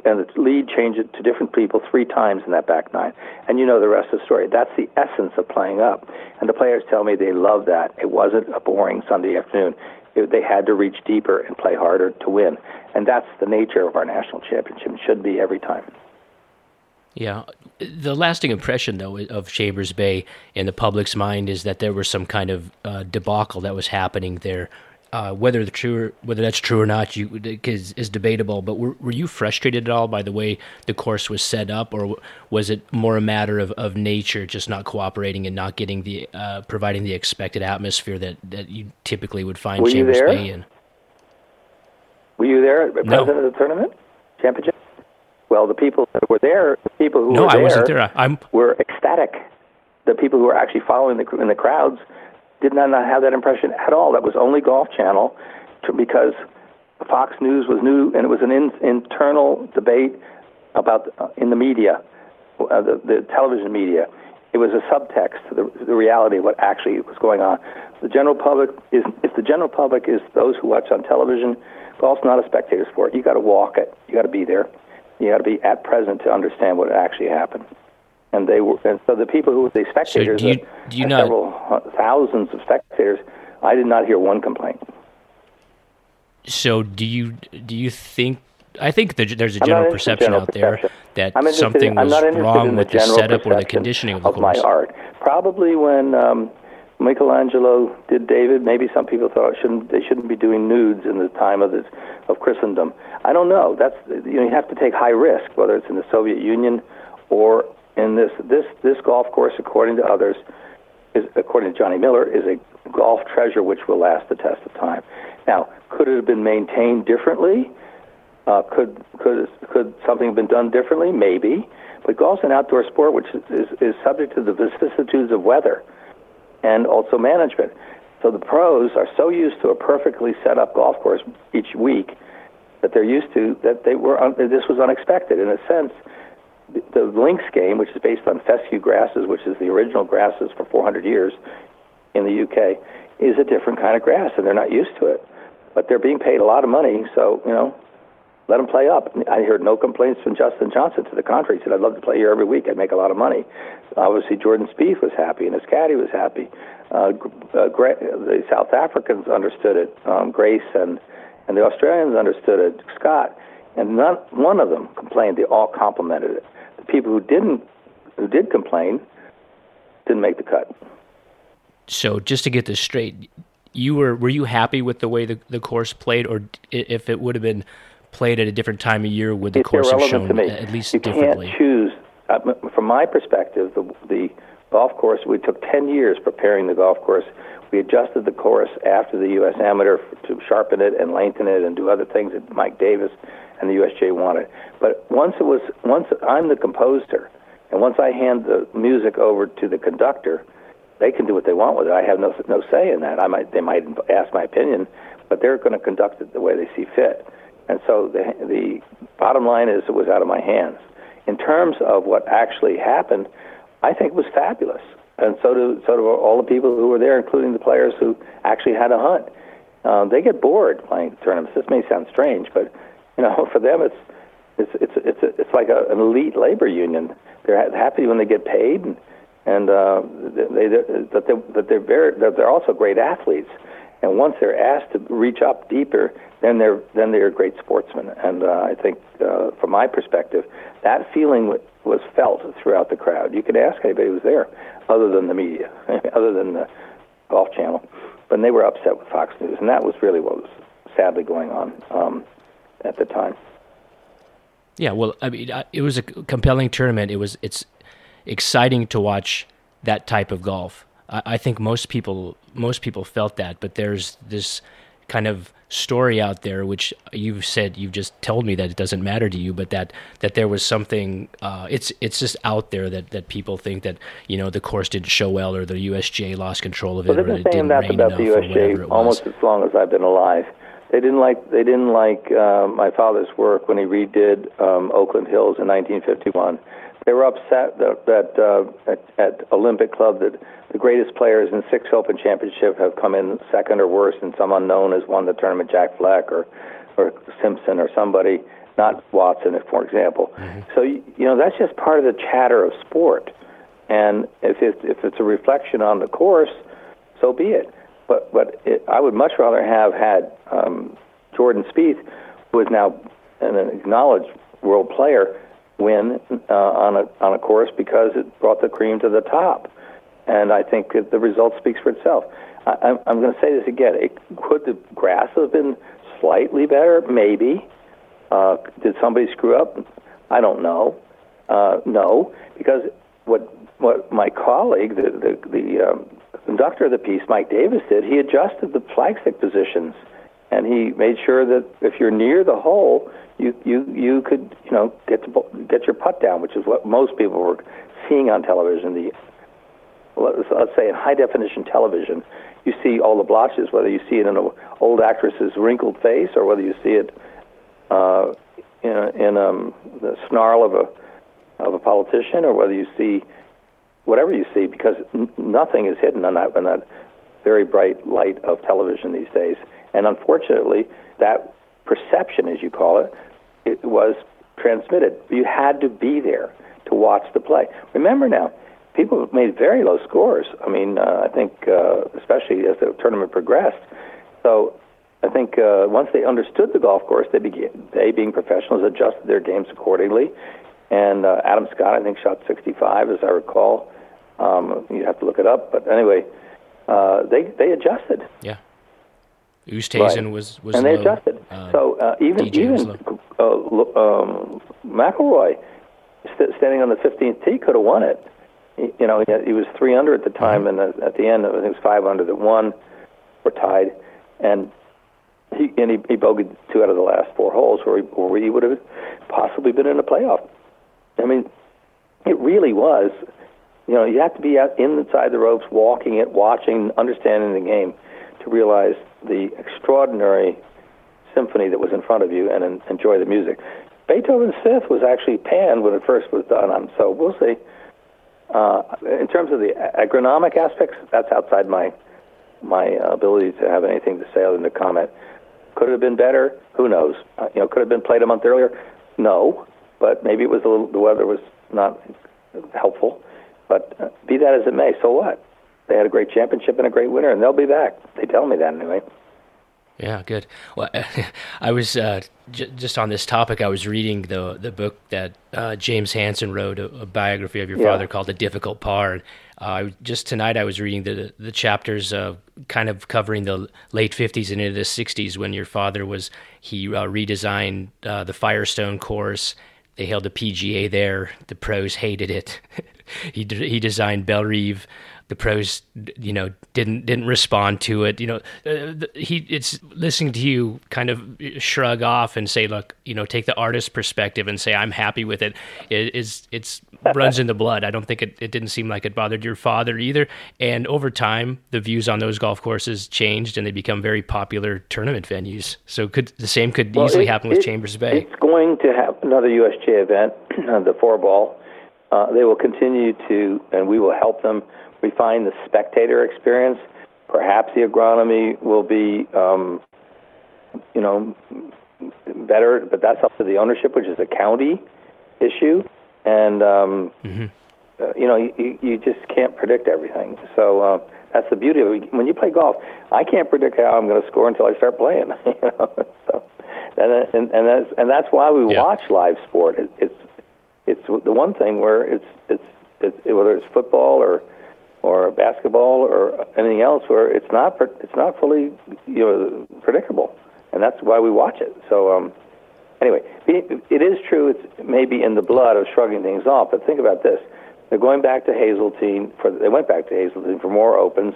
and the lead changed it to different people three times in that back nine. And you know the rest of the story. That's the essence of playing up. And the players tell me they love that. It wasn't a boring Sunday afternoon. It, they had to reach deeper and play harder to win. And that's the nature of our national championship. It should be every time. Yeah. The lasting impression, though, of Chambers Bay in the public's mind is that there was some kind of uh, debacle that was happening there. Uh, whether the true, whether that's true or not, you, is, is debatable. But were, were you frustrated at all by the way the course was set up, or was it more a matter of, of nature just not cooperating and not getting the uh, providing the expected atmosphere that, that you typically would find were Chambers? Bay in? Were you there, No. president of the tournament championship? Well, the people that were there, the people who No, were I there, wasn't there. I- I'm were ecstatic. The people who were actually following the in the crowds did not, not have that impression at all. That was only Golf Channel, to, because Fox News was new, and it was an in, internal debate about uh, in the media, uh, the, the television media. It was a subtext to the, the reality of what actually was going on. The general public is, if the general public is those who watch on television, golf's not a spectator sport. You got to walk it. You got to be there. You got to be at present to understand what actually happened. And they were, and so the people who were the spectators, do you- uh, do you not- several thousands of spectators, I did not hear one complaint. So do you do you think? I think that there's a general perception general out there perception. that I'm something in, was wrong with the the setup or the conditioning of the my course. art. Probably when um, Michelangelo did David, maybe some people thought it shouldn't they shouldn't be doing nudes in the time of this of Christendom. I don't know. That's you know you have to take high risk, whether it's in the Soviet Union or in this this this golf course, according to others, is according to Johnny Miller, is a golf treasure which will last the test of time. Now, could it have been maintained differently? Uh, could could could something have been done differently? Maybe. But golf's an outdoor sport which is, is, is subject to the vicissitudes of weather and also management. So the pros are so used to a perfectly set up golf course each week that they're used to that they were un- this was unexpected in a sense. The, the links game, which is based on fescue grasses, which is the original grasses for 400 years in the UK, is a different kind of grass, and they're not used to it. But they're being paid a lot of money, so you know, let them play up. I heard no complaints from Dustin Johnson. To the contrary, he said, "I'd love to play here every week. I'd make a lot of money." Obviously, Jordan Spieth was happy, and his caddy was happy. Uh, uh, Gra- the South Africans understood it. Um, Grace and and the Australians understood it. Scott, and none one of them complained. They all complimented it. The people who didn't, who did complain, didn't make the cut. So just to get this straight, you were were you happy with the way the, the course played, or if it would have been played at a different time of year, would the it's course have shown at least you differently? can't choose. Uh, from my perspective, the, the golf course. We took ten years preparing the golf course. We adjusted the course after the U.S. Amateur to sharpen it and lengthen it and do other things that Mike Davis and the USGA wanted. But once it was, once I'm the composer, and once I hand the music over to the conductor, they can do what they want with it. I have no no say in that. I might they might ask my opinion, but they're going to conduct it the way they see fit. And so the the bottom line is it was out of my hands. In terms of what actually happened, I think it was fabulous. And so do so do all the people who were there, including the players who actually had a hunt. Um, they get bored playing tournaments. This may sound strange, but you know, for them, it's it's it's it's it's like a, an elite labor union. They're happy when they get paid, and and uh, they, they that they that they're very that they're also great athletes. And once they're asked to reach up deeper, then they're then they're great sportsmen. And uh, I think, uh, from my perspective, that feeling was felt throughout the crowd. You could ask anybody who was there, other than the media, other than the Golf Channel, but they were upset with Fox News, and that was really what was sadly going on um, at the time. Yeah, well, I mean, it was a compelling tournament. It was it's exciting to watch that type of golf. I, I think most people most people felt that, but there's this kind of story out there, which you've said you've just told me that it doesn't matter to you, but that that there was something. Uh, it's it's just out there that, that people think that you know the course didn't show well or the USGA lost control of it well, or they've it been saying didn't that about the enough or whatever it was. almost as long as I've been alive. They didn't like they didn't like uh, my father's work when he redid um, Oakland Hills in 1951. They were upset that, that uh, at, at Olympic Club that the greatest players in six Open Championship have come in second or worse, and some unknown has won the tournament, Jack Fleck or or Simpson or somebody, not Watson, for example. So you you know that's just part of the chatter of sport, and if it, if it's a reflection on the course, so be it. But but it, I would much rather have had um, Jordan Spieth, who is now an acknowledged world player, win uh, on a on a course because it brought the cream to the top, and I think that the result speaks for itself. I, I'm I'm going to say this again. It, could the grass have been slightly better? Maybe. Uh, did somebody screw up? I don't know. Uh, no, because what what my colleague, the the, the um, conductor of the piece, Mike Davis, did, he adjusted the flagstick positions, and he made sure that if you're near the hole, you you you could you know get to, get your putt down, which is what most people were seeing on television. The let's, say in high definition television, you see all the blotches, whether you see it in an old actress's wrinkled face or whether you see it uh, in, a, in um, the snarl of a of a politician, or whether you see whatever you see, because n- nothing is hidden on that in that very bright light of television these days. And unfortunately, that perception, as you call it, it was transmitted. You had to be there to watch the play. Remember now, people made very low scores. I mean, uh, I think uh, especially as the tournament progressed. So I think uh, once they understood the golf course, they began, they being professionals, adjusted their games accordingly. And uh, Adam Scott, I think, shot 65, as I recall. Um, you have to look it up, but anyway, uh, they they adjusted. Yeah. Oosthuizen Right. was was and they low. adjusted. Uh, so uh, even DJ even uh, um, McIlroy, st- standing on the 15th tee, could have won it. He, you know, he, had, he was three under at the time, Mm-hmm. and at, at the end, I think it was five under that won, or tied, and he and he, he bogeyed two out of the last four holes, where he, where he would have possibly been in a playoff. I mean, it really was. You know, you have to be out inside the ropes, walking it, watching, understanding the game, to realize the extraordinary symphony that was in front of you and en- enjoy the music. Beethoven's Fifth was actually panned when it first was done, um, so we'll see. Uh, in terms of the agronomic aspects, that's outside my my ability to have anything to say other than to comment. Could it have been better? Who knows? Uh, you know, could it have been played a month earlier? No, but maybe it was a little, the weather was not helpful. But uh, be that as it may, so what? They had a great championship and a great winner, and they'll be back. They tell me that anyway. Yeah, good. Well, I was uh, j- just on this topic. I was reading the the book that uh, James Hansen wrote, a, a biography of your Yeah. father called "The Difficult Par." Uh, just tonight I was reading the the chapters, kind of covering the late '50s and into the '60s when your father was he uh, redesigned uh, the Firestone course. They held the PGA there. The pros hated it. he d- he designed Bellerive the pros you know didn't didn't respond to it you know uh, he it's listening to you kind of shrug off and say look you know take the artist perspective and say i'm happy with it. It is it's runs in the blood. I don't think it, it didn't seem like it bothered your father either. And over time the views on those golf courses changed and they become very popular tournament venues. So could the same could Well, easily it- happen with it- chambers bay. It's going to have another USGA event, the four ball. Uh, they will continue to, and we will help them refine the spectator experience. Perhaps the agronomy will be, um, you know, better, but that's up to the ownership, which is a county issue. And um, uh, you know, you- you, you just can't predict everything. So uh, that's the beauty of it. When you play golf, I can't predict how I'm going to score until I start playing. you know? so, and, and and that's and that's why we Yeah. watch live sport. It, it's it's the one thing where it's it's it's whether it's football or or basketball or anything else where it's not it's not fully you know predictable, and that's why we watch it. So. um Anyway, it, is true. It's maybe in the blood of shrugging things off. But think about this: they're going back to Hazeltine. For they went back to Hazeltine for more opens.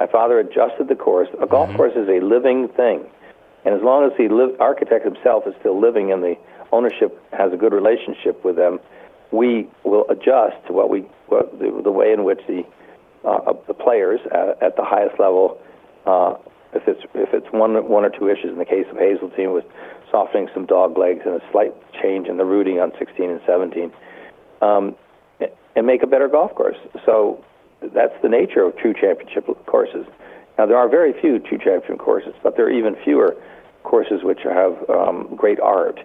My father adjusted the course. A golf course is a living thing. And as long as the li- architect himself is still living and the ownership has a good relationship with them, we will adjust to what we what the, the way in which the uh, the players at, at the highest level. Uh, if it's if it's one one or two issues in the case of Hazeltine with softening some dog legs and a slight change in the routing on 16 and 17, um, and make a better golf course. So that's the nature of true championship courses. Now there are very few true championship courses, but there are even fewer courses which have um, great art.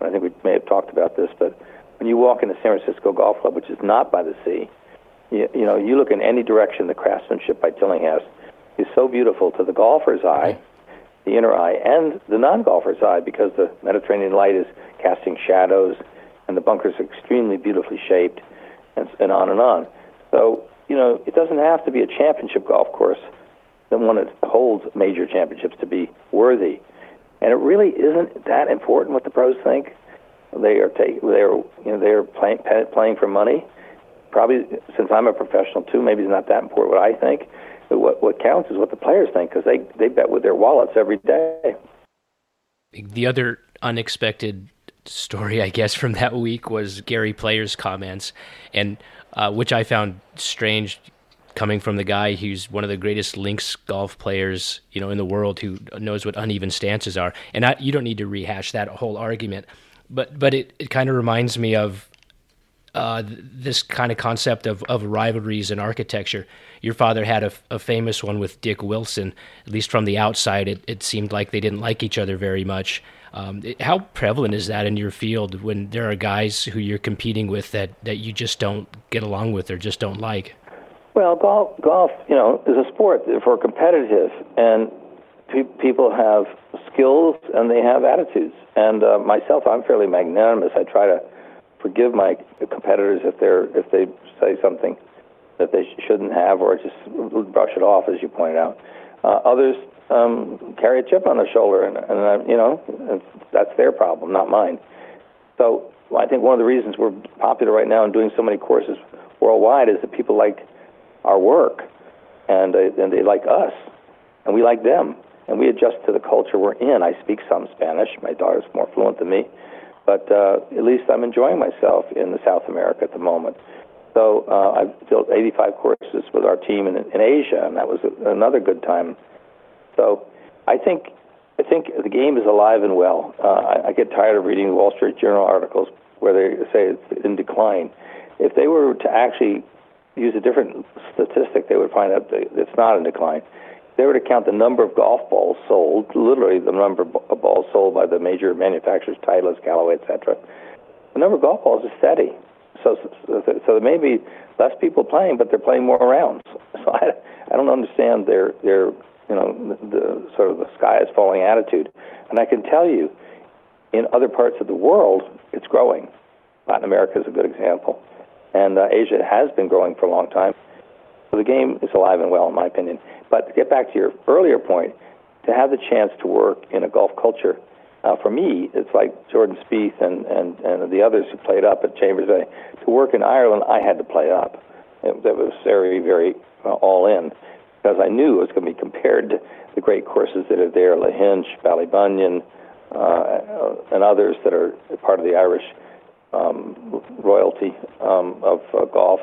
I think we may have talked about this, but when you walk into San Francisco Golf Club, which is not by the sea, you, you know, you look in any direction, the craftsmanship by Tillinghast is so beautiful to the golfer's eye, the inner eye, and the non-golfer's eye because the Mediterranean light is casting shadows, and the bunkers are extremely beautifully shaped, and, and on and on. So, you know, it doesn't have to be a championship golf course, the one that holds major championships to be worthy. And it really isn't that important what the pros think. They are take, they are you know they are playing playing for money. Probably since I'm a professional too, maybe it's not that important what I think. But what what counts is what the players think because they they bet with their wallets every day. The other unexpected story, I guess, from that week was Gary Player's comments, and uh, which I found strange coming from the guy who's one of the greatest links golf players you know in the world who knows what uneven stances are and I, you don't need to rehash that whole argument but but it, it kind of reminds me of uh, this kind of concept of, of rivalries in architecture. Your father had a, a, famous one with Dick Wilson. At least from the outside, it, it seemed like they didn't like each other very much. Um, it, how prevalent is that in your field when there are guys who you're competing with that, that you just don't get along with or just don't like? Well, golf, golf, you know, is a sport for competitive, and pe- people have skills and they have attitudes. And uh, myself, I'm fairly magnanimous. I try to forgive my competitors if they're if they say something that they sh- shouldn't have, or just brush it off, as you pointed out. Uh, others um, carry a chip on their shoulder, and, and uh, you know that's their problem, not mine. So I think one of the reasons we're popular right now and doing so many courses worldwide is that people like our work, and they, and they like us, and we like them, and we adjust to the culture we're in. I speak some Spanish. My daughter's more fluent than me, but uh, at least I'm enjoying myself in South America at the moment. So uh, I've built 85 courses with our team in, in Asia, and that was a, another good time. So I think I think the game is alive and well. Uh, I, I get tired of reading Wall Street Journal articles where they say it's in decline. If they were to actually use a different statistic, they would find out that it's not in decline. They were to count the number of golf balls sold, literally the number of balls sold by the major manufacturers, Titleist, Callaway, etc., the number of golf balls is steady. So, so, so there may be less people playing, but they're playing more rounds. So I, I don't understand their their you know the, the sort of the sky is falling attitude. And I can tell you, in other parts of the world, it's growing. Latin America is a good example and uh, Asia has been growing for a long time. So the game is alive and well, in my opinion. But to get back to your earlier point, to have the chance to work in a golf culture, uh, for me, it's like Jordan Spieth and, and, and the others who played up at Chambers Bay. To work in Ireland, I had to play up. It, that was very, very uh, all in because I knew it was going to be compared to the great courses that are there, Lahinch, Ballybunion, uh, and others that are part of the Irish um, royalty um, of uh, golf.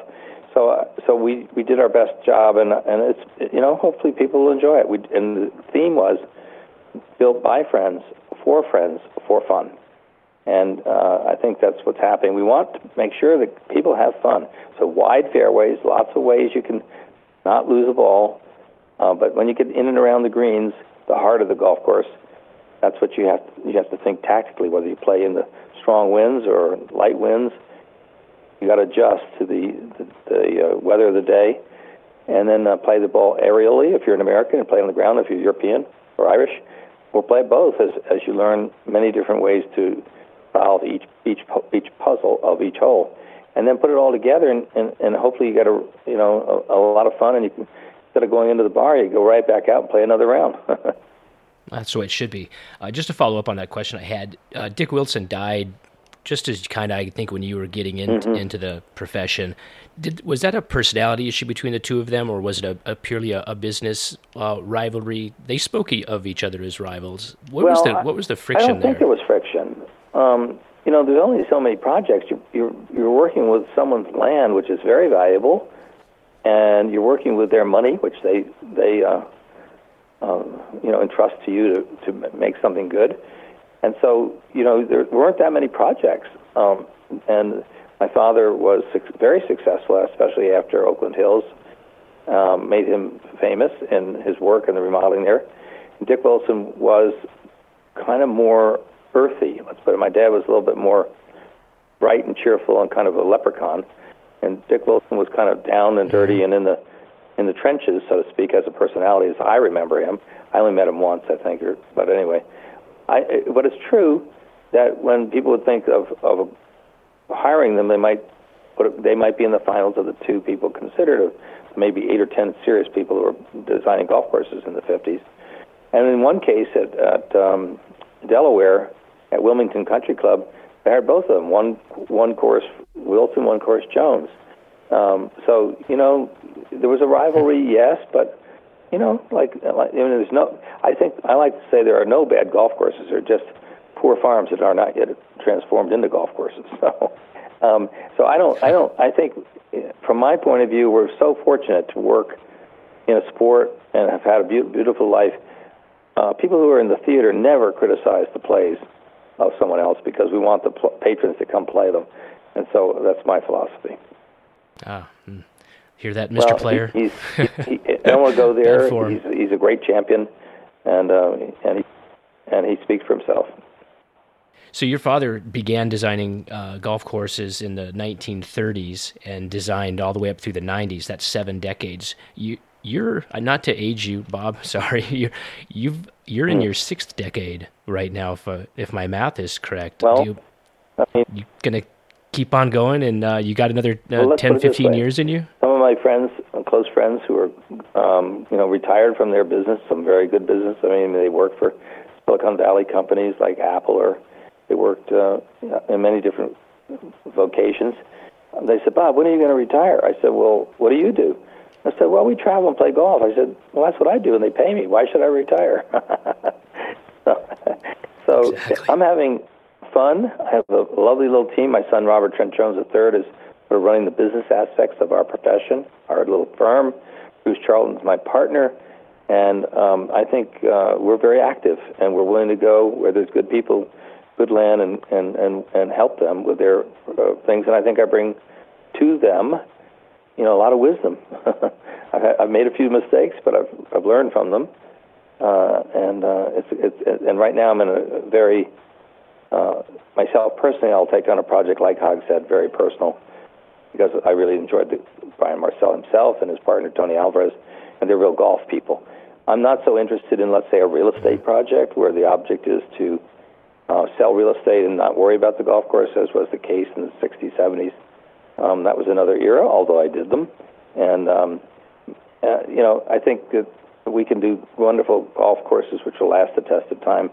So, uh, so we, we did our best job, and and it's you know hopefully people will enjoy it. We and the theme was built by friends for friends for fun, and uh, I think that's what's happening. We want to make sure that people have fun. So wide fairways, lots of ways you can not lose a ball, uh, but when you get in and around the greens, the heart of the golf course, that's what you have to, you have to think tactically whether you play in the strong winds or light winds. You got to adjust to the the, the uh, weather of the day, and then uh, play the ball aerially if you're an American, and play on the ground if you're European or Irish. Or play both as as you learn many different ways to solve each each each puzzle of each hole, and then put it all together, and and, and hopefully you get a you know a, a lot of fun, and you can instead of going into the bar, you go right back out and play another round. That's the way it should be. Uh, just to follow up on that question I had, uh, Dick Wilson died just as kind of I think when you were getting in, mm-hmm. into the profession, did, was that a personality issue between the two of them, or was it a, a purely a, a business uh, rivalry? They spoke of each other as rivals. What well, was the what was the friction I don't there? think there was friction. Um, you know, there's only so many projects. You're, you're you're working with someone's land, which is very valuable, and you're working with their money, which they they uh, uh, you know entrust to you to to make something good. And so, you know, there weren't that many projects. Um, and my father was very successful, especially after Oakland Hills um, made him famous in his work and the remodeling there. And Dick Wilson was kind of more earthy. Let's put it. My dad was a little bit more bright and cheerful and kind of a leprechaun, and Dick Wilson was kind of down and dirty mm-hmm. and in the in the trenches, so to speak, as a personality, as I remember him. I only met him once, I think, or, but anyway. I, but it's true that when people would think of, of hiring them, they might put they might be in the finals of the two people considered of maybe eight or ten serious people who were designing golf courses in the 50s. And in one case at, at um, Delaware, at Wilmington Country Club, they had both of them. One one course Wilson, one course Jones. Um, so you know, there was a rivalry, yes, but you know, like, like I mean, there's no. I think I like to say there are no bad golf courses. They're just poor farms that are not yet transformed into golf courses. So, um, so I don't. I don't. I think, from my point of view, we're so fortunate to work in a sport and have had a be- beautiful life. Uh, people who are in the theater never criticize the plays of someone else because we want the pl- patrons to come play them, and so that's my philosophy. Ah. Hmm. Hear that, Mr. Well, Player? He, he's, he, I don't want to go there. he's, he's a great champion, and uh, and he and he speaks for himself. So your father began designing uh, golf courses in the 1930s and designed all the way up through the 90s. That's seven decades. You you're uh, not to age you, Bob. Sorry, you're you've you're in mm. your sixth decade right now, if uh, if my math is correct. Well, you, I mean, you gonna keep on going, and uh, you got another uh, well, 10, 15 years in you? Of my friends, close friends, who are um, you know retired from their business, some very good business. I mean, they work for Silicon Valley companies like Apple, or they worked uh, in many different vocations. They said, Bob, when are you going to retire? I said, Well, what do you do? I said, Well, we travel and play golf. I said, Well, that's what I do, and they pay me. Why should I retire? so, so exactly. I'm having fun. I have a lovely little team. My son Robert Trent Jones III is of running the business aspects of our profession, our little firm. Bruce Charlton's my partner, and um, I think uh, we're very active and we're willing to go where there's good people, good land, and and and, and help them with their uh, things. And I think I bring to them, you know, a lot of wisdom. I've, I've made a few mistakes, but I've I've learned from them. Uh, and uh, it's, it's and right now I'm in a very uh, myself personally, I'll take on a project like Hogshead, very personal, because I really enjoyed the, Brian Marcel himself and his partner Tony Alvarez, and they're real golf people. I'm not so interested in, let's say, a real estate project where the object is to uh, sell real estate and not worry about the golf course, as was the case in the 60s, 70s. Um, that was another era, although I did them. And, um, uh, you know, I think that we can do wonderful golf courses which will last the test of time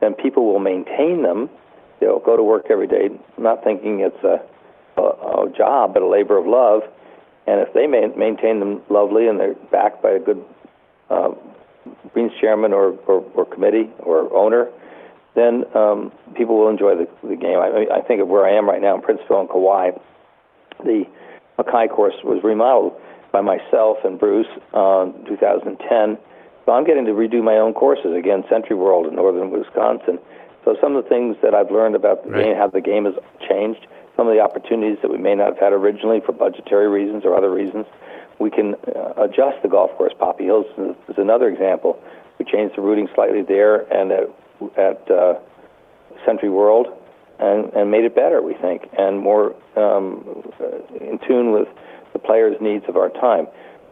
then people will maintain them. They'll go to work every day not thinking it's a, a, a job, but a labor of love. And if they maintain them lovely and they're backed by a good uh, Greens chairman or, or, or committee or owner, then um, people will enjoy the, the game. I, I think of where I am right now in Princeville and Kauai. The Makai course was remodeled by myself and Bruce uh, in 2010 so I'm getting to redo my own courses again, SentryWorld in northern Wisconsin. So some of the things that I've learned about the right. game, how the game has changed, some of the opportunities that we may not have had originally for budgetary reasons or other reasons, we can uh, adjust the golf course. Poppy Hills is another example. We changed the routing slightly there and at, at uh, SentryWorld and, and made it better, we think, and more um, in tune with the players' needs of our time.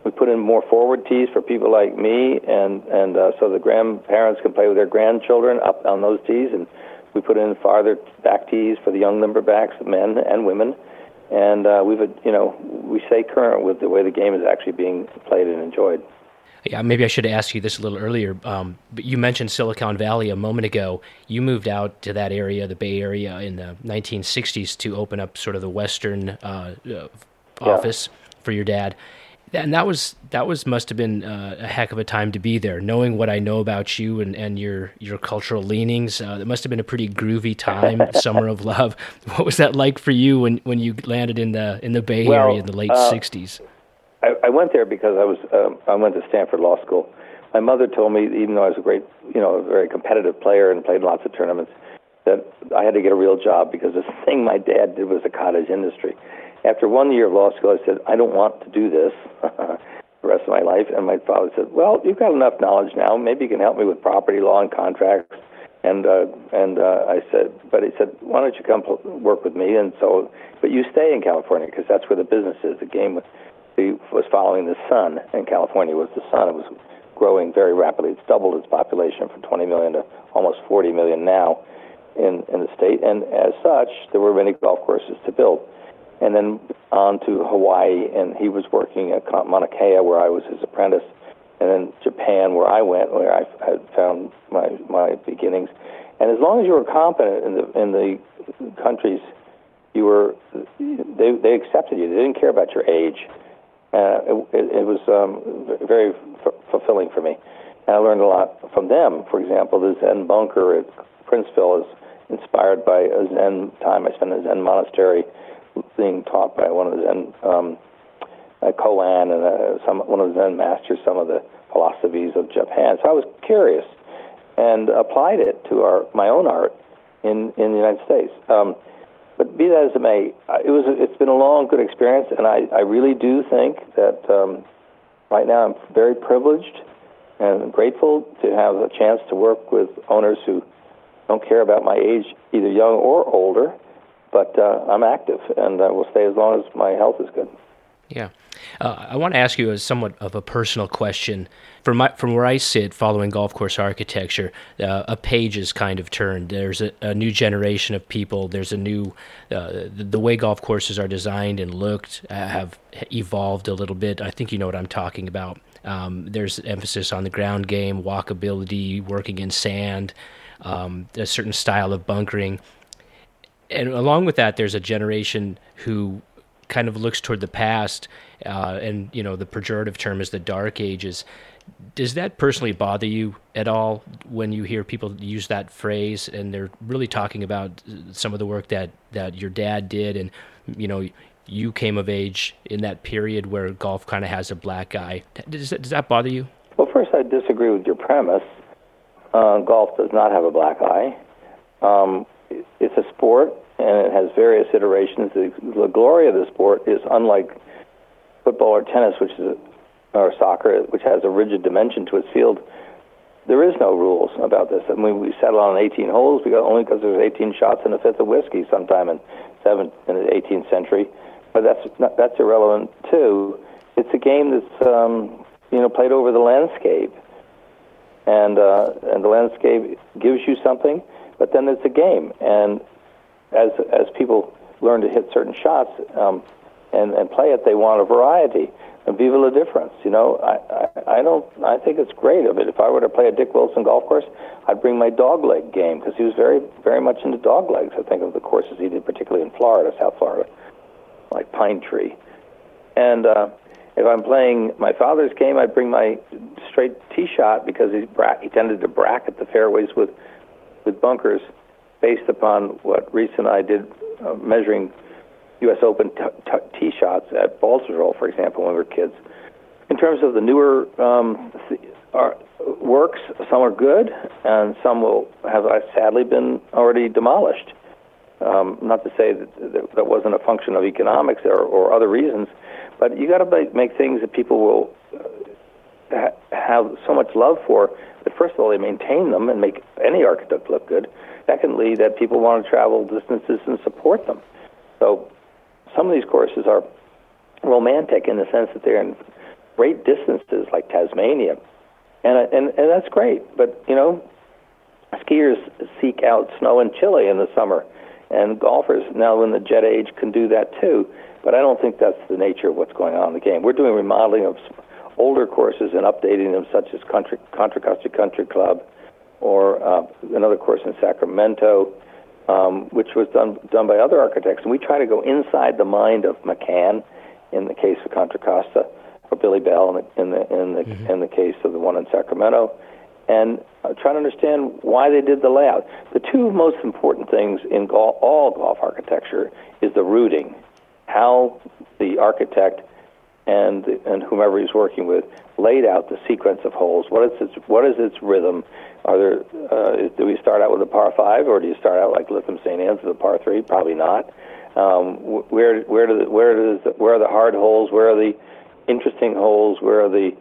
We put in more forward tees for people like me, and and uh, so the grandparents can play with their grandchildren up on those tees, and we put in farther back tees for the young limberbacks, men and women, and uh, we've you know we stay current with the way the game is actually being played and enjoyed. Yeah, maybe I should have asked you this a little earlier. Um, but you mentioned Silicon Valley a moment ago. You moved out to that area, the Bay Area, in the 1960s to open up sort of the Western uh, uh, office yeah. for your dad and that was that was must have been uh, a heck of a time to be there. Knowing what I know about you and, and your your cultural leanings, uh, it must have been a pretty groovy time. Summer of Love. What was that like for you when, when you landed in the in the Bay well, Area in the late uh, '60s? I, I, went there because I was um, I went to Stanford Law School. My mother told me, even though I was a great, you know, a very competitive player and played lots of tournaments, that I had to get a real job because the thing my dad did was the cottage industry after one year of law school, I said, I don't want to do this the rest of my life. And my father said, Well, you've got enough knowledge now. Maybe you can help me with property law and contracts. And uh, and uh, I said, but he said, why don't you come work with me? And so, but you stay in California because that's where the business is. The game was, was following the sun, and California was the sun. It was growing very rapidly. It's doubled its population from 20 million to almost 40 million now in in the state. And as such, there were many golf courses to build and then on to Hawaii. And he was working at Mauna Kea, where I was his apprentice, and then Japan, where I went, where I had found my my beginnings. And as long as you were competent in the in the countries, you were they they accepted you. They didn't care about your age. Uh, it, it was um, very f- fulfilling for me, and I learned a lot from them. For example, the Zen bunker at Princeville is inspired by a Zen time I spent in a Zen monastery being taught by one of the Zen um, uh, Koan and uh, some one of the Zen masters some of the philosophies of Japan. So I was curious and applied it to our my own art in in the United States. Um, but be that as it may, it was it's been a long good experience, and I, I really do think that um, right now I'm very privileged and grateful to have a chance to work with owners who don't care about my age, either young or older, but uh, I'm active and I will stay as long as my health is good. Yeah. Uh, I want to ask you a somewhat of a personal question. From my, from where I sit, following golf course architecture, uh, a page is kind of turned. There's a, a new generation of people. There's a new uh, the, the, way golf courses are designed and looked uh, have evolved a little bit. I think you know what I'm talking about. Um, there's emphasis on the ground game, walkability, working in sand, um, a certain style of bunkering and along with that, there's a generation who kind of looks toward the past, uh, and you know the pejorative term is the dark ages. Does that personally bother you at all when you hear people use that phrase and they're really talking about some of the work that that your dad did, and you know you came of age in that period where golf kind of has a black eye? Does that, does that bother you? Well, first, I disagree with your premise. Uh, golf does not have a black eye. Um, it's a sport and it has various iterations. The, the glory of the sport is unlike football or tennis, which is or soccer, which has a rigid dimension to its field. There is no rules about this. I mean, we settle on 18 holes because only because there's 18 shots in a fifth of whiskey sometime in seven in the 18th century. But that's not, that's irrelevant too. It's a game that's um, you know played over the landscape, and uh, and the landscape gives you something but then it's a game, and as as people learn to hit certain shots um, and and play it, they want a variety. And vive la difference. You know, I, I I don't. I think it's great of it. If I were to play a Dick Wilson golf course, I'd bring my dogleg game because he was very very much into doglegs. I think of the courses he did, particularly in Florida, South Florida, like Pine Tree. And uh, if I'm playing my father's game, I'd bring my straight tee shot because he bra- he tended to bracket the fairways with with bunkers based upon what Rees and I did uh, measuring U.S. Open t- t- tee shots at Baltusrol, for example, when we were kids. In terms of the newer um, th- are, works, some are good, and some will have uh, sadly been already demolished. Um, not to say that, that that wasn't a function of economics or, or other reasons, but you got to make things that people will uh, have so much love for that first of all they maintain them and make any architect look good. Secondly, that people want to travel distances and support them. So some of these courses are romantic in the sense that they're in great distances, like Tasmania, and uh, and and that's great. But you know, skiers seek out snow and Chile in the summer, and golfers now in the jet age can do that too. But I don't think that's the nature of what's going on in the game. We're doing remodeling of older courses and updating them, such as Contra, Contra Costa Country Club, or uh, another course in Sacramento, um, which was done done by other architects. And we try to go inside the mind of McCann, in the case of Contra Costa, or Billy Bell in the in the in the, mm-hmm. in the case of the one in Sacramento, and uh, try to understand why they did the layout. The two most important things in all golf architecture is the routing, how the architect and and whomever he's working with laid out the sequence of holes. What is its what is its rhythm? Are there uh, do we start out with a par five or do you start out like Lytham St. Anne's with a par three? Probably not. Um, where where do the, where does the, where are the hard holes? Where are the interesting holes? Where are the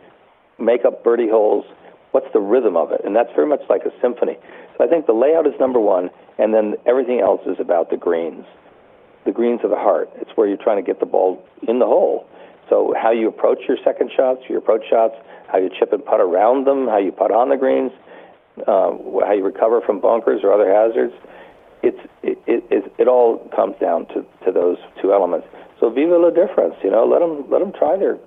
makeup birdie holes? What's the rhythm of it? And that's very much like a symphony. So I think the layout is number one, and then everything else is about the greens. The greens of the heart. It's where you're trying to get the ball in the hole. So how you approach your second shots, your approach shots, how you chip and putt around them, how you putt on the greens, uh, how you recover from bunkers or other hazards. It's it, it, it, it all comes down to, to those two elements. So vive la difference, you know. Let them let them try their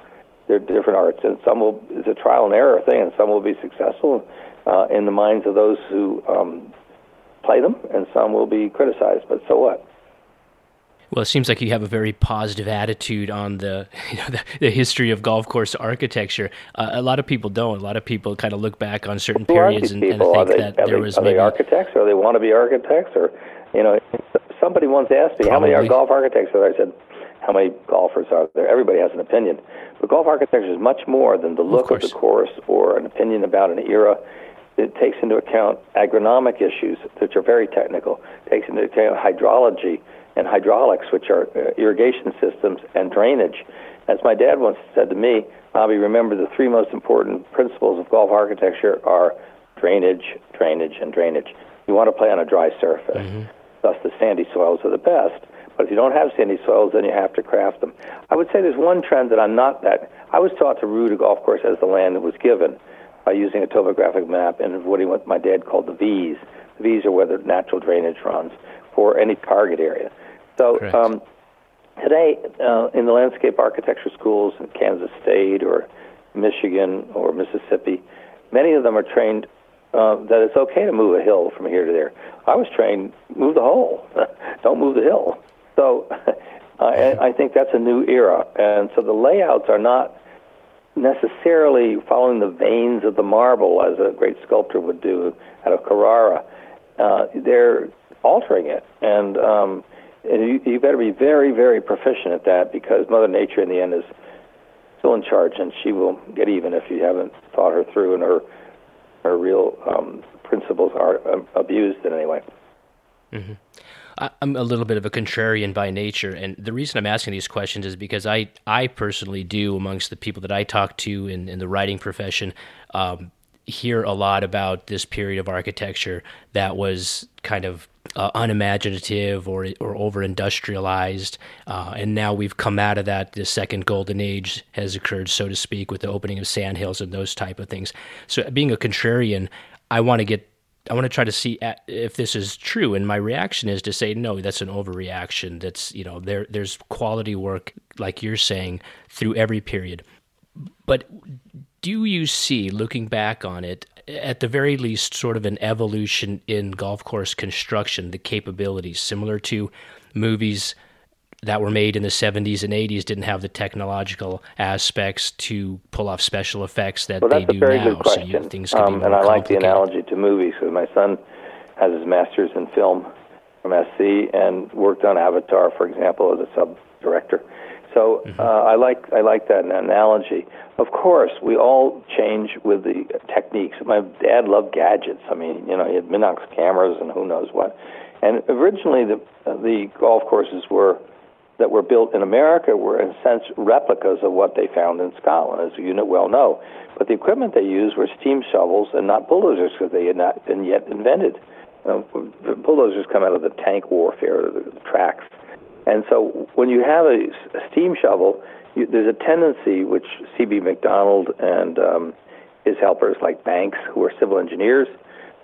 their different arts, and some will it's a trial and error thing, and some will be successful uh, in the minds of those who um, play them, and some will be criticized. But so what? Well, it seems like you have a very positive attitude on the you know, the, the, history of golf course architecture. Uh, a lot of people don't. A lot of people kind of look back on certain Who periods and, and, think they, that there they, was are maybe they architects or they want to be architects or you know somebody once asked me Probably. how many are golf architects are there. I said how many golfers are there. Everybody has an opinion, but golf architecture is much more than the look of, of the course or an opinion about an era it takes into account agronomic issues, which are very technical. It takes into account hydrology, and hydraulics, which are uh, irrigation systems, and drainage. As my dad once said to me, Bobby, remember the three most important principles of golf architecture are drainage, drainage, and drainage. You want to play on a dry surface. Mm-hmm. Thus, the sandy soils are the best. But if you don't have sandy soils, then you have to craft them. I would say there's one trend that I'm not that. I was taught to root a golf course as the land that was given by using a topographic map and avoiding what my dad called the V's. The V's are where the natural drainage runs for any target area. So um, today, uh, in the landscape architecture schools in Kansas State or Michigan or Mississippi, many of them are trained uh, that it's okay to move a hill from here to there. I was trained move the hole, don't move the hill. So I, I think that's a new era, and so the layouts are not necessarily following the veins of the marble as a great sculptor would do out of Carrara. Uh, they're altering it, and um, and you, you better be very, very proficient at that because Mother Nature, in the end, is still in charge, and she will get even if you haven't thought her through and her her real um, principles are um, abused in any way. Mm-hmm. I'm a little bit of a contrarian by nature, and the reason I'm asking these questions is because I, I personally do, amongst the people that I talk to in, in the writing profession, um, hear a lot about this period of architecture that was kind of uh, unimaginative or or over industrialized, uh, and now we've come out of that. The second golden age has occurred, so to speak, with the opening of sandhills and those type of things. So, being a contrarian, I want to get. I want to try to see if this is true, and my reaction is to say no. That's an overreaction. That's you know there. There's quality work, like you're saying, through every period. But do you see, looking back on it, at the very least, sort of an evolution in golf course construction, the capabilities, similar to movies that were made in the 70s and 80s didn't have the technological aspects to pull off special effects that well, they do now. So you, things can um, be more And I like the analogy to movies because my son has his master's in film from SC and worked on Avatar, for example, as a sub director. So mm-hmm. uh, I like I like that analogy. Of course, we all change with the techniques. My dad loved gadgets. I mean, you know, he had Minox cameras and who knows what. And originally, the the golf courses were that were built in America were in a sense replicas of what they found in Scotland, as you well know. But the equipment they used were steam shovels and not bulldozers because they had not been yet invented. You know, bulldozers come out of the tank warfare, the, the tracks. And so when you have a, a steam shovel, you, there's a tendency which C.B. Macdonald and um, his helpers, like Banks, who are civil engineers,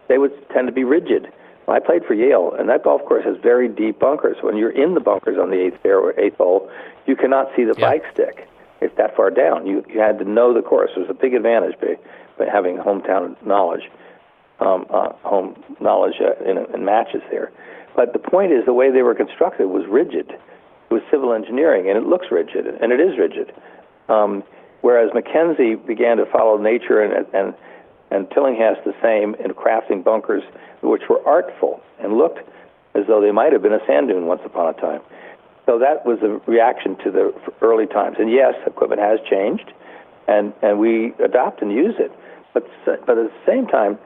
they would tend to be rigid. I played for Yale, and that golf course has very deep bunkers. When you're in the bunkers on the eighth fairway, eighth hole, you cannot see the yeah. bike stick. it's that far down. You you had to know the course. It was a big advantage by, by having hometown knowledge, um, uh, home knowledge uh, in, in matches there. But the point is, the way they were constructed was rigid. It was civil engineering, and it looks rigid, and it is rigid. Um, whereas Mackenzie began to follow nature, and and and Tillinghast the same in crafting bunkers, which were artful and looked as though they might have been a sand dune once upon a time. So that was a reaction to the early times. And yes, equipment has changed, and, and we adopt and use it. But, but at the same time,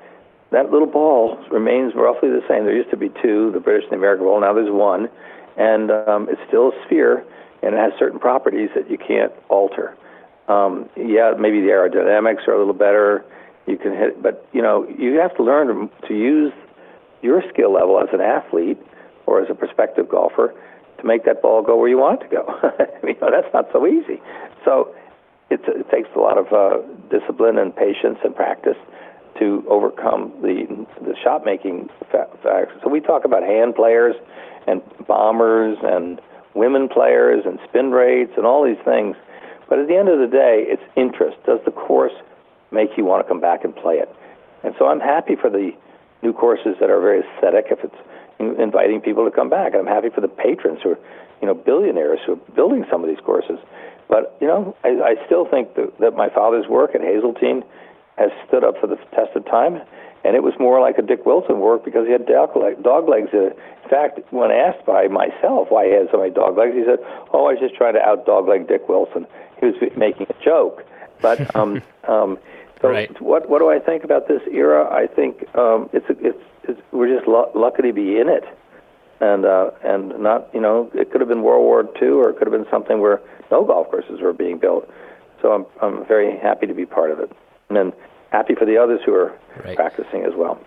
that little ball remains roughly the same. There used to be two, the British and the American ball. Now there's one, and um, it's still a sphere, and it has certain properties that you can't alter. Um, yeah, maybe the aerodynamics are a little better. You can hit, but you know, you have to learn to, use your skill level as an athlete or as a prospective golfer to make that ball go where you want it to go. you know, that's not so easy. So it's, it takes a lot of uh, discipline and patience and practice to overcome the the shot making facts. So we talk about hand players and bombers and women players and spin rates and all these things. But at the end of the day, it's interest. Does the course make you want to come back and play it? And so I'm happy for the new courses that are very aesthetic. If it's inviting people to come back. And I'm happy for the patrons who are, you know, billionaires who are building some of these courses. But, you know, I, I still think that, that my father's work at Hazeltine has stood up for the test of time. And it was more like a Dick Wilson work because he had dog, dog legs. In fact, when asked by myself why he had so many dog legs, he said, "Oh, I was just trying to out dog leg Dick Wilson." He was making a joke. But um, um, so right. what what do I think about this era? I think um, it's it's it's, we're just l- lucky to be in it, and uh, and not you know it could have been World War II or it could have been something where no golf courses were being built. So I'm I'm very happy to be part of it, and then happy for the others who are right. practicing as well.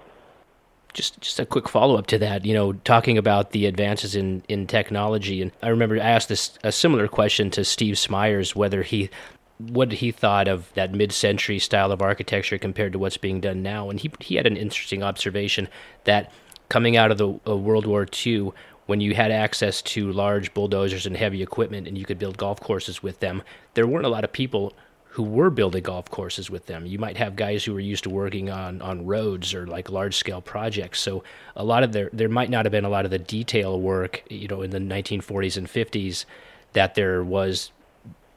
Just just a quick follow up to that, you know, talking about the advances in in technology, and I remember I asked this a similar question to Steve Smyers whether he what he thought of that mid-century style of architecture compared to what's being done now. And he he had an interesting observation that coming out of the uh, World War II, when you had access to large bulldozers and heavy equipment, and you could build golf courses with them, there weren't a lot of people who were building golf courses with them. You might have guys who were used to working on, on roads or like large scale projects. So a lot of there there might not have been a lot of the detail work, you know, in the 1940s and 50s that there was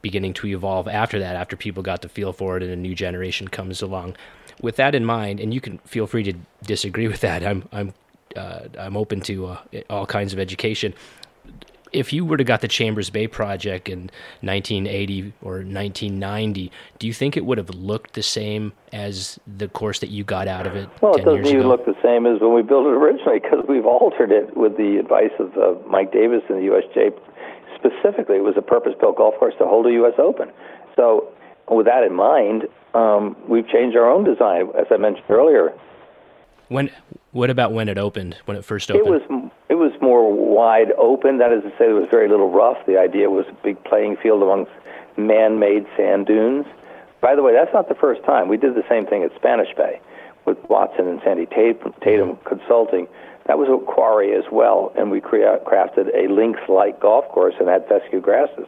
beginning to evolve after that, after people got the feel for it and a new generation comes along. With that in mind, and you can feel free to disagree with that. I'm I'm uh, I'm open to uh, all kinds of education. If you were to got the Chambers Bay project in 1980 or 1990, do you think it would have looked the same as the course that you got out of it? Well, it doesn't even look the same as when we built it originally because we've altered it with the advice of uh, Mike Davis and the USGA specifically, it was a purpose-built golf course to hold a U.S. Open. So, with that in mind, um, we've changed our own design, as I mentioned earlier. When what about when it opened? When it first opened? It was it was more wide open. That is to say, there was very little rough. The idea was a big playing field amongst man-made sand dunes. By the way, that's not the first time. We did the same thing at Spanish Bay with Watson and Sandy Tatum, Tatum mm-hmm. Consulting that was a quarry as well, and we crea- crafted a links-like golf course and had fescue grasses.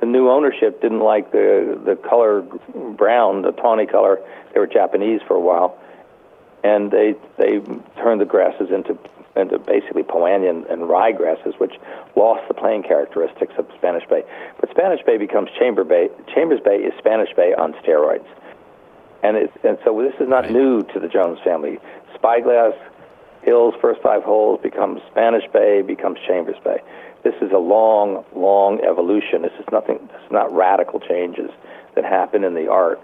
The new ownership didn't like the the color brown, the tawny color. They were Japanese for a while, and they they turned the grasses into into basically poa annua and rye grasses, which lost the playing characteristics of Spanish Bay. But Spanish Bay becomes Chamber Bay. Chambers Bay is Spanish Bay on steroids, and it, and so this is not right. new to the Jones family. Spyglass Hills first five holes becomes Spanish Bay, becomes Chambers Bay. This is a long, long evolution. This is nothing. This is not radical changes that happen in the art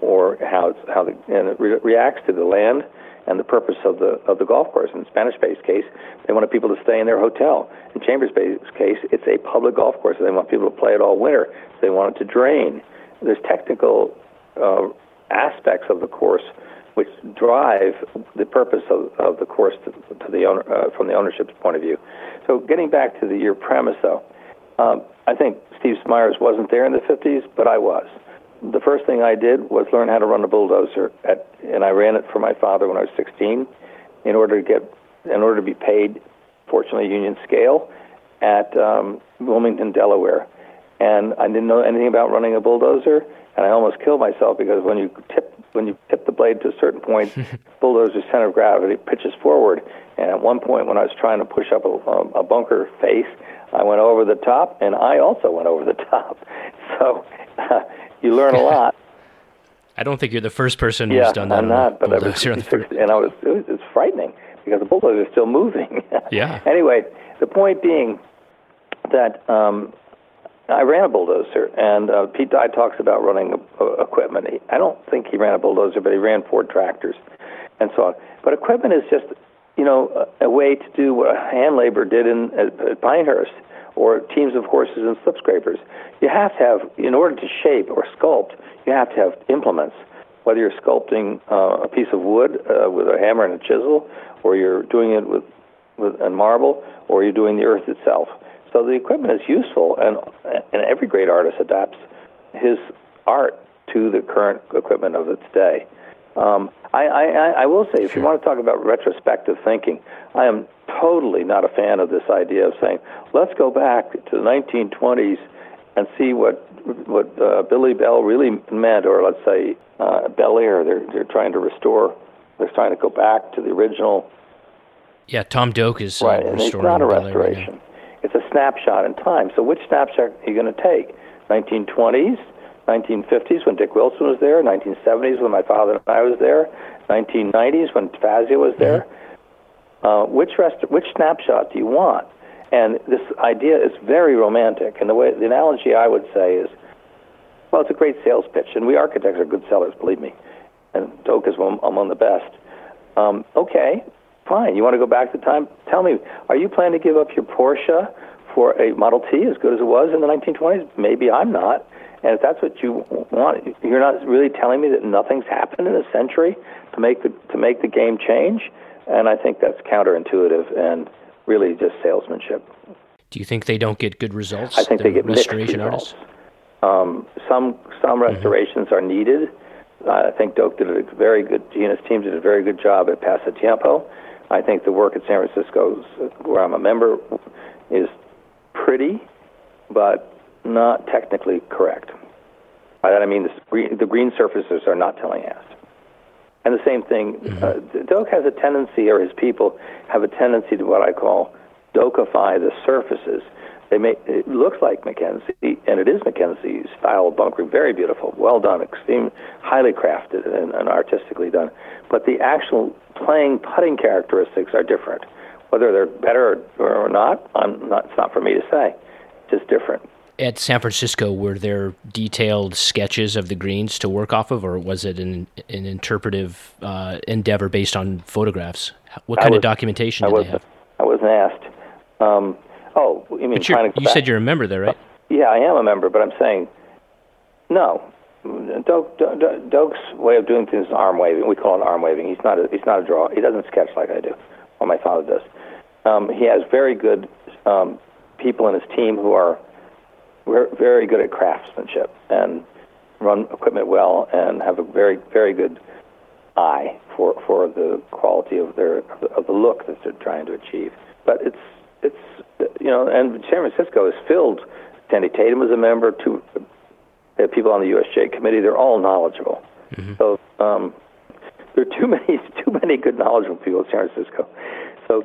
or how it's, how the and it re- reacts to the land and the purpose of the of the golf course. In Spanish Bay's case, they wanted people to stay in their hotel. In Chambers Bay's case, it's a public golf course. So they want people to play it all winter. So they want it to drain. There's technical uh, aspects of the course which drive the purpose of, of the course to, to the owner, uh, from the ownership's point of view. So getting back to the, your premise, though, um, I think Steve Smyers wasn't there in the 50s, but I was. The first thing I did was learn how to run a bulldozer, at, and I ran it for my father when I was 16, in order to get, in order to be paid, fortunately union scale, at um, Wilmington, Delaware. and I didn't know anything about running a bulldozer, and I almost killed myself because when you tip when you tip the blade to a certain point, bulldozer's center of gravity pitches forward. And at one point, when I was trying to push up a, a bunker face, I went over the top, and I also went over the top. So uh, you learn a lot. I don't think you're the first person yeah, who's done that. I'm not, but I was, bulldozer on the first- and I was it was it's frightening because the bulldozer is still moving. Yeah. Anyway, the point being that um, I ran a bulldozer, and uh, Pete Dye talks about running uh, equipment. He, I don't think he ran a bulldozer, but he ran Ford tractors and so on. But equipment is just, you know, a, a way to do what hand labor did in at, at Pinehurst, or teams of horses and slip scrapers. You have to have, in order to shape or sculpt, you have to have implements. Whether you're sculpting uh, a piece of wood uh, with a hammer and a chisel, or you're doing it with with and marble, or you're doing the earth itself. So the equipment is useful, and and every great artist adapts his art to the current equipment of its day. Um, I, I, I will say, if you want to talk about retrospective thinking, I am totally not a fan of this idea of saying, let's go back to the 1920s and see what what uh, Billy Bell really meant, or let's say uh, Bel Air. They're they're trying to restore. They're trying to go back to the original Yeah, Tom Doak is uh, Right, and it's not a Air right restoration. it's a snapshot in time. So which snapshot are you going to take? 1920s, 1950s when Dick Wilson was there, 1970s when my father and I was there, 1990s when Fazio was there. Uh, which rest, which snapshot do you want? And this idea is very romantic. And the way the analogy I would say is, well, it's a great sales pitch, and we architects are good sellers, believe me. And Doak is one, among the best. Um, okay, fine. You want to go back to time? Tell me, are you planning to give up your Porsche for a Model T as good as it was in the 1920s? Maybe I'm not. And if that's what you want, you're not really telling me that nothing's happened in a century to make the to make the game change. And I think that's counterintuitive and really just salesmanship. Do you think they don't get good results? I think the they get mixed restoration results. artists. Um, some some restorations are needed. Uh, I think Doak did a very good. He and his team did a very good job at Pasatiempo. I think the work at San Francisco, where I'm a member, is pretty, but not technically correct. By that I mean the, screen- the green surfaces are not telling us. And the same thing, uh, Doak has a tendency, or his people have a tendency to what I call dokify the surfaces. They make it looks like Mackenzie, and it is Mackenzie style of bunkering, very beautiful, well done, extreme, highly crafted and, and artistically done. But the actual playing putting characteristics are different. Whether they're better or, or not, I'm not. It's not for me to say. It's just different. At San Francisco, were there detailed sketches of the greens to work off of, or was it an, an interpretive uh, endeavor based on photographs? What I kind of documentation did they wasn't. have? I wasn't asked. Um, oh, you mean trying to you back? said you're a member there, right? Yeah, I am a member, but I'm saying no. Doak, Doak, Doak's way of doing things is arm waving. We call it arm waving. He's not a, he's not a draw. He doesn't sketch like I do, or my father does. Um, he has very good um, people in his team who are ver- very good at craftsmanship and run equipment well and have a very very good eye for for the quality of their of the, of the look that they're trying to achieve. But it's it's you know, and San Francisco is filled. Sandy Tatum was a member. Two uh, people on the USGA committee. They're all knowledgeable. So um, there are too many too many good knowledgeable people in San Francisco. So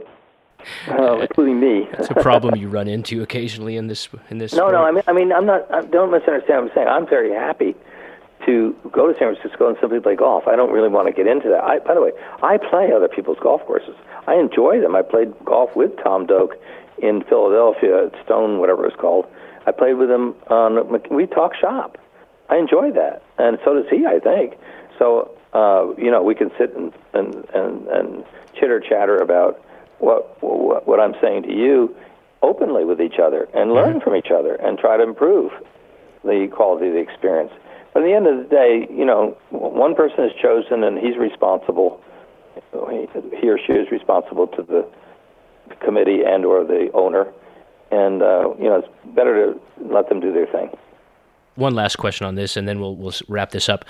uh, including me. It's a problem you run into occasionally in this in this. No, no. I mean, I mean, I'm not. I don't misunderstand what I'm saying. I'm very happy to go to San Francisco and simply play golf. I don't really want to get into that. I, by the way, I play other people's golf courses. I enjoy them. I played golf with Tom Doak in Philadelphia at Stone, whatever it's called. I played with him on. We talk shop. I enjoy that, and so does he. I think so. Uh, you know, we can sit and and and, and chitter chatter about what, what what I'm saying to you openly with each other and learn from each other and try to improve the quality of the experience. But at the end of the day, you know, one person is chosen and he's responsible. He, he or she is responsible to the committee and or the owner, and uh, you know, it's better to let them do their thing. One last question on this, and then we'll we'll wrap this up.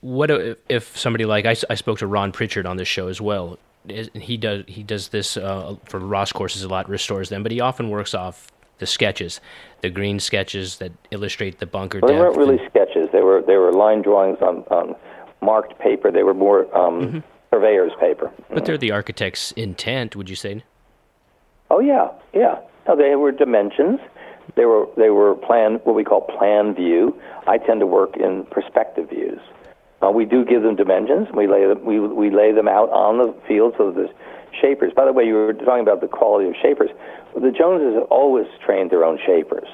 What if, if somebody like I spoke to Ron Pritchard on this show as well. Is- He does he does this uh, for Ross courses a lot, restores them, but he often works off the sketches, the green sketches that illustrate the bunker well. They weren't really and, sketches. They were they were line drawings on, on marked paper. They were more um, mm-hmm. surveyor's paper. But they're the architect's intent, would you say? Oh yeah, yeah. No, they were dimensions. They were they were plan what we call plan view. I tend to work in perspective views. Uh, we do give them dimensions. We lay them we we lay them out on the field so that the shapers. By the way, you were talking about the quality of shapers. The Joneses have always trained their own shapers.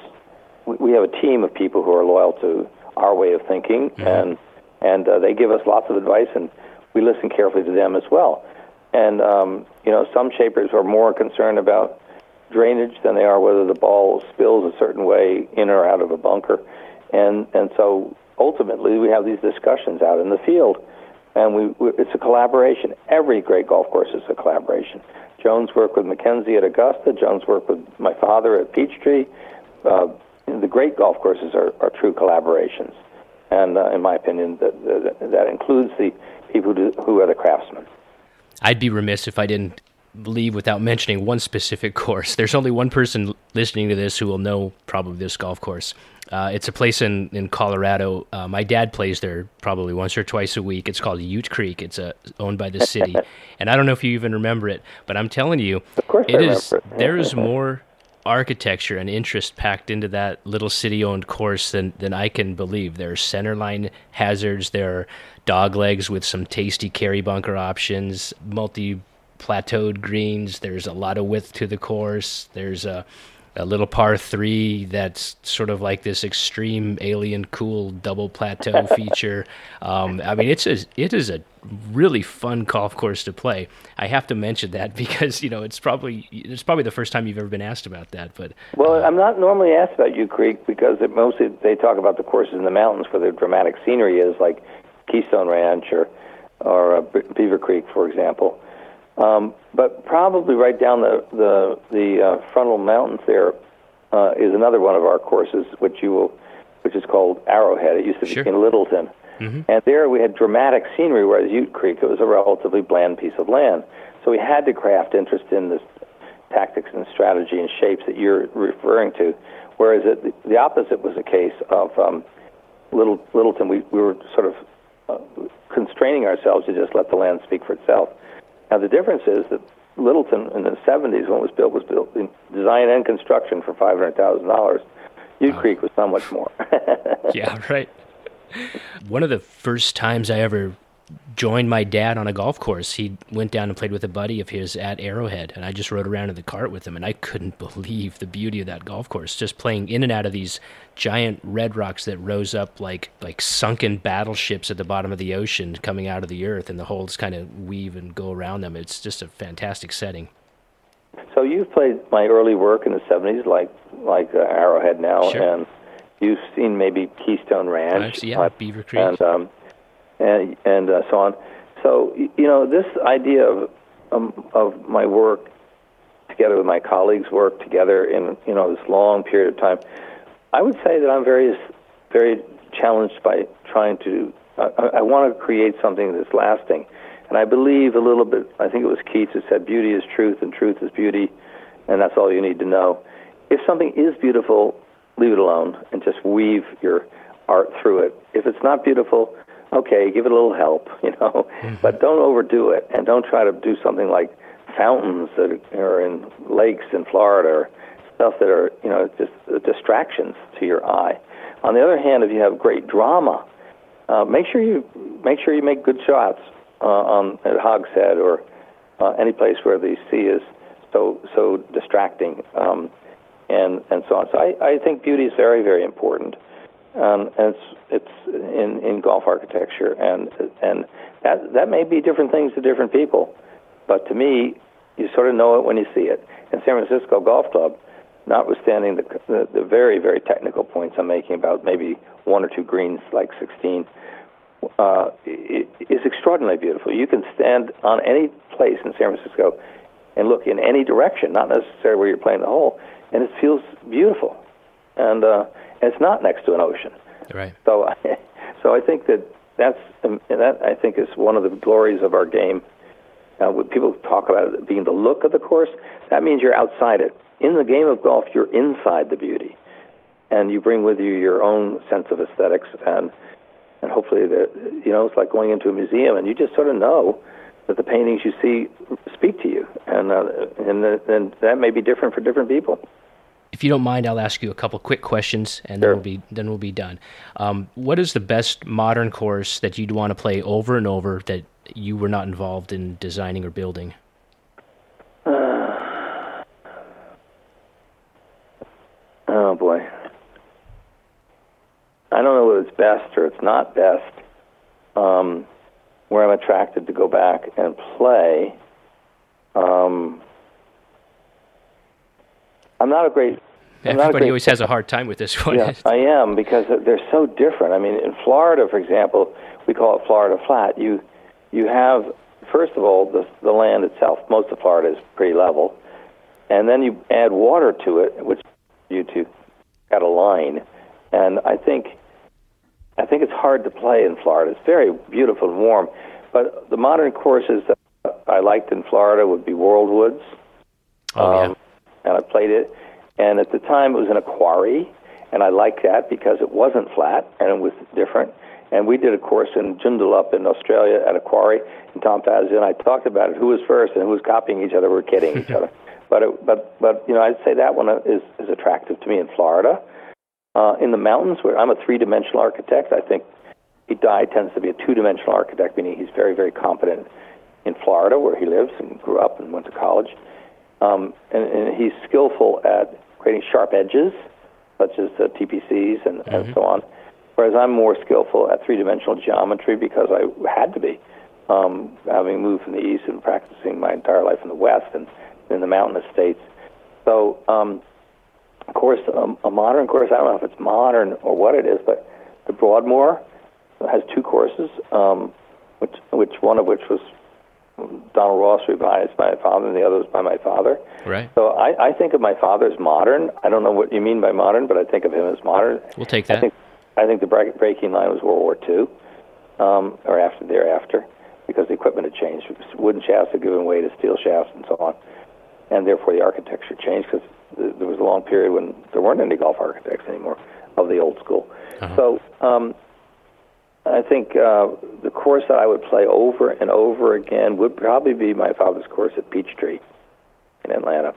We, we have a team of people who are loyal to our way of thinking, mm-hmm. and and uh, they give us lots of advice, and we listen carefully to them as well. And um, you know, some shapers are more concerned about drainage than they are whether the ball spills a certain way in or out of a bunker. And and so ultimately we have these discussions out in the field, and we, we it's a collaboration. Every great golf course is a collaboration. Jones worked with Mackenzie at Augusta. Jones worked with my father at Peachtree. Uh, the great golf courses are, are true collaborations, and uh, in my opinion, that, that, that includes the people who, do, who are the craftsmen. I'd be remiss if I didn't leave without mentioning one specific course. There's only one person listening to this who will know probably this golf course. Uh, it's a place in in Colorado. Uh, my dad plays there probably once or twice a week. It's called Ute Creek. It's uh, owned by the city, and I don't know if you even remember it, but I'm telling you, of course it is. It. there is more architecture and interest packed into that little city-owned course than than I can believe. There are centerline hazards. There are dog legs with some tasty carry bunker options. Multi plateaued greens. There's a lot of width to the course. There's a a little par three that's sort of like this extreme alien cool double plateau feature. Um, I mean, it's a it is a really fun golf course to play. I have to mention that because you know it's probably it's probably the first time you've ever been asked about that. But well, uh, I'm not normally asked about Ute Creek because it mostly they talk about the courses in the mountains where the dramatic scenery is, like Keystone Ranch or or uh, Beaver Creek, for example. Um, but probably right down the the, the uh, frontal mountains there uh, is another one of our courses, which you will, which is called Arrowhead. It used to be sure. in Littleton, mm-hmm. and there we had dramatic scenery. Whereas Ute Creek, it was a relatively bland piece of land. So we had to craft interest in this tactics and strategy and shapes that you're referring to. Whereas it, the opposite was the case of um, Little, Littleton. We, we were sort of uh, constraining ourselves to just let the land speak for itself. Now the difference is that Littleton in the 70s, when it was built, was built in design and construction for $500,000. Ute. Creek was so much more. yeah, right. One of the first times I ever joined my dad on a golf course. He went down and played with a buddy of his at Arrowhead, and I just rode around in the cart with him, and I couldn't believe the beauty of that golf course. Just playing in and out of these giant red rocks that rose up like like sunken battleships at the bottom of the ocean coming out of the earth, and the holes kind of weave and go around them. It's just a fantastic setting. So you've played my early work in the '70s, like like uh, Arrowhead now, sure. and you've seen maybe Keystone Ranch, yeah, uh, Beaver Creek, and um, and and uh, so on. So you know, this idea of um, of my work together with my colleagues' work together in you know this long period of time, I would say that I'm very very challenged by trying to. I, I want to create something that's lasting, and I believe a little bit. I think it was Keats who said, "Beauty is truth, and truth is beauty," and that's all you need to know. If something is beautiful, leave it alone and just weave your art through it. If it's not beautiful, okay, give it a little help, you know, mm-hmm. but don't overdo it, and don't try to do something like fountains that are in lakes in Florida or stuff that are, you know, just distractions to your eye. On the other hand, if you have great drama, uh, make sure you make sure you make good shots uh, on at Hogshead or uh, any place where the sea is so so distracting, um, and and so on. So I, I think beauty is very very important um, and it's it's in in golf architecture, and and that that may be different things to different people, but to me, you sort of know it when you see it. In San Francisco Golf Club, notwithstanding the the, the very very technical points I'm making about maybe one or two greens like 16, uh, it is extraordinarily beautiful. You can stand on any place in San Francisco and look in any direction, not necessarily where you're playing the hole, and it feels beautiful. And uh, and it's not next to an ocean. Right. So, so I think that that's um, that I think is one of the glories of our game. Uh, when people talk about it being the look of the course, that means you're outside it. in the game of golf, you're inside the beauty, and you bring with you your own sense of aesthetics, and and hopefully, the, you know, it's like going into a museum, and you just sort of know that the paintings you see speak to you, and uh, and and that may be different for different people. If you don't mind, I'll ask you a couple quick questions, and sure. then we'll be then we'll be done. Um, what is the best modern course that you'd want to play over and over that you were not involved in designing or building? Uh, oh boy, I don't know whether it's best or it's not best. Um, where I'm attracted to go back and play. Um, I'm not a great. Everybody always has a hard time with this one. Yeah, I am because they're so different. I mean, in Florida, for example, we call it Florida flat. You you have first of all the the land itself. Most of Florida is pretty level, and then you add water to it, which you to got a line, and I think I think it's hard to play in Florida. It's very beautiful and warm, but the modern courses that I liked in Florida would be World Woods. Oh um, yeah. And I played it, and at the time it was in a quarry, and I liked that because it wasn't flat and it was different. And we did a course in Joondalup in Australia at a quarry, and Tom Fazio and I talked about it. Who was first and who was copying each other? We're kidding each other. But it, but but you know, I'd say that one is is attractive to me in Florida. Uh, in the mountains, where I'm a three-dimensional architect, I think Edai tends to be a two-dimensional architect, meaning he's very, very competent in Florida, where he lives and grew up and went to college. Um, and, and he's skillful at creating sharp edges, such as uh, TPCs and, mm-hmm. and so on. Whereas I'm more skillful at three-dimensional geometry because I had to be, um, having moved from the east and practicing my entire life in the west and in the mountainous states. So um, course, um, a modern course. I don't know if it's modern or what it is, but the Broadmoor has two courses, um, which which one of which was Donald Ross revised by my father, and the other was by my father. Right. So I, I think of my father as modern. I don't know what you mean by modern, but I think of him as modern. We'll take that. I think, I think the breaking line was World War II, um, or after thereafter, because the equipment had changed. Wooden shafts had given way to steel shafts and so on, and therefore the architecture changed because there was a long period when there weren't any golf architects anymore of the old school. Uh-huh. So um, I think uh, the course that I would play over and over again would probably be my father's course at Peachtree in Atlanta.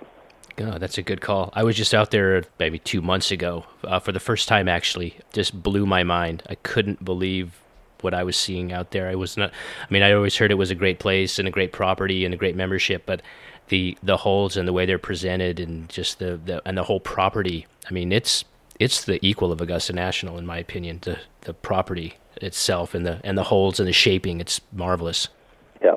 Oh, that's a good call. I was just out there maybe two months ago uh, for the first time. Actually, just blew my mind. I couldn't believe what I was seeing out there. I was not. I mean, I always heard it was a great place and a great property and a great membership, but the the holes and the way they're presented and just the, the and the whole property. I mean, it's it's the equal of Augusta National in my opinion. The the property itself and the and the holes and the shaping, it's marvelous. Yeah.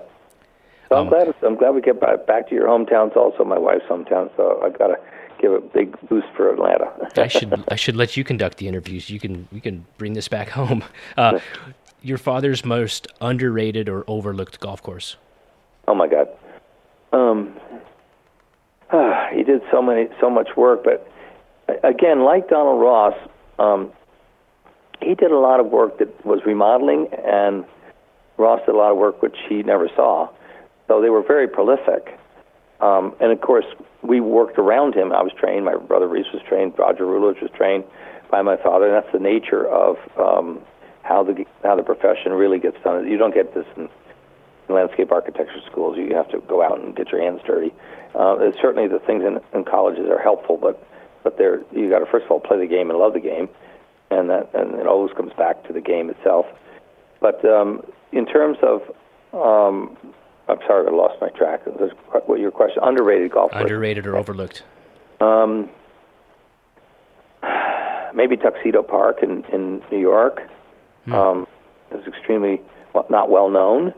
So I'm um, glad I'm glad we get back to your hometown. It's also my wife's hometown, so I've got to give a big boost for Atlanta. I should I should let you conduct the interviews. You can we can bring this back home. Uh, your father's most underrated or overlooked golf course. Oh my God. Um, uh, he did so many, so much work, but again, like Donald Ross, um, he did a lot of work that was remodeling, and Ross did a lot of work which he never saw. So they were very prolific. Um, and of course, we worked around him. I was trained. My brother Rees was trained. Roger Rulewich was trained by my father. And that's the nature of um, how the how the profession really gets done. You don't get this in landscape architecture schools. You have to go out and get your hands dirty. Uh, certainly, the things in, in colleges are helpful, but but they're you got to first of all play the game and love the game, and that and it always comes back to the game itself. But um, in terms of, um, I'm sorry, I lost my track. What your question? Underrated golf. Underrated or overlooked? Um, maybe Tuxedo Park in in New York. Hmm. Um, is extremely well, not well known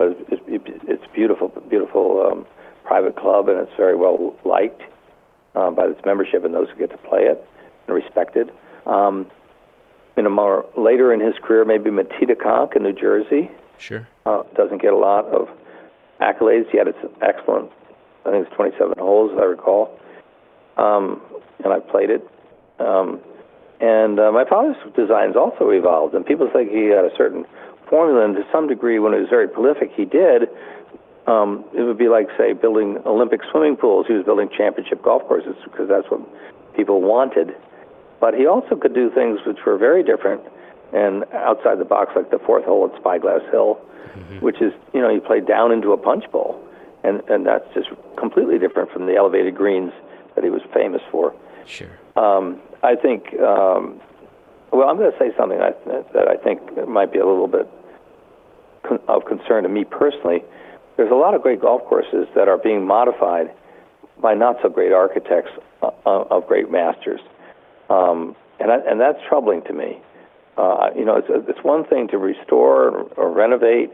but it's, it's beautiful, beautiful um, private club, and it's very well liked uh, by its membership and those who get to play it and respected. Um, in a more later in his career, maybe Metedeconk in New Jersey. Sure. Uh, doesn't get a lot of accolades yet. It's excellent. I think it's 27 holes, as I recall. Um, and I played it. Um, and uh, my father's designs also evolved, and people think he had a certain formula, and to some degree, when he was very prolific, he did. um, it would be like, say, building Olympic swimming pools. He was building championship golf courses because that's what people wanted. But he also could do things which were very different and outside the box, like the fourth hole at Spyglass Hill, mm-hmm. which is, you know, you play down into a punch bowl. And, and that's just completely different from the elevated greens that he was famous for. Sure. Um, I think, um, well, I'm going to say something that, that I think might be a little bit con- of concern to me personally. There's a lot of great golf courses that are being modified by not so great architects uh, of great masters. Um, and, I, and that's troubling to me. Uh, you know, it's, it's one thing to restore or, renovate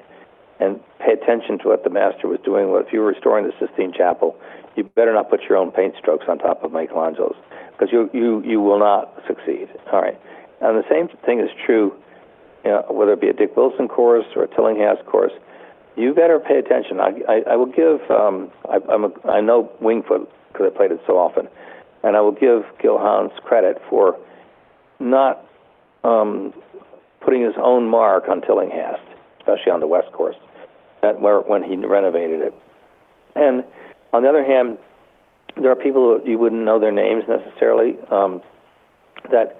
and pay attention to what the master was doing. Well, if you were restoring the Sistine Chapel, you better not put your own paint strokes on top of Michelangelo's because you, you, you will not succeed. All right. And the same thing is true, you know, whether it be a Dick Wilson course or a Tillinghast course. You better pay attention. I, I, I will give, um, I, I'm a, I know Winged Foot because I played it so often, and I will give Gil Hanse credit for not um, putting his own mark on Tillinghast, especially on the West Course, that where when he renovated it. And on the other hand, there are people you wouldn't know their names necessarily um, that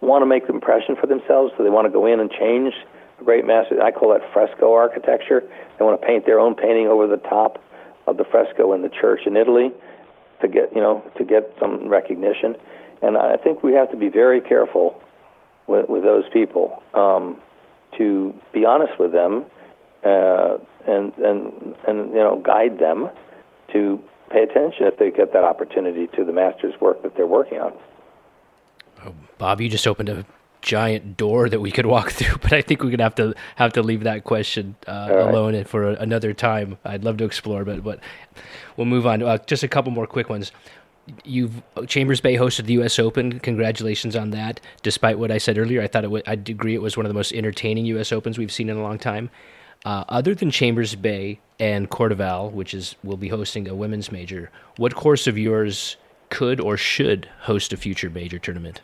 want to make the impression for themselves, so they want to go in and change a great master. I call that fresco architecture. They want to paint their own painting over the top of the fresco in the church in Italy to get you know to get some recognition. And I think we have to be very careful with, with those people um, to be honest with them uh, and and and you know guide them to pay attention if they get that opportunity to the master's work that they're working on. Oh, Bob, you just opened a giant door that we could walk through, but I think we're gonna have to have to leave that question uh, right. alone for another time. I'd love to explore, but but we'll move on. Uh, just a couple more quick ones you've Chambers Bay hosted the U.S. Open. Congratulations on that. Despite what I said earlier, I thought it. I'd agree it was one of the most entertaining U.S. Opens we've seen in a long time. Uh, other than Chambers Bay and CordeValle, which is will be hosting a women's major, what course of yours could or should host a future major tournament?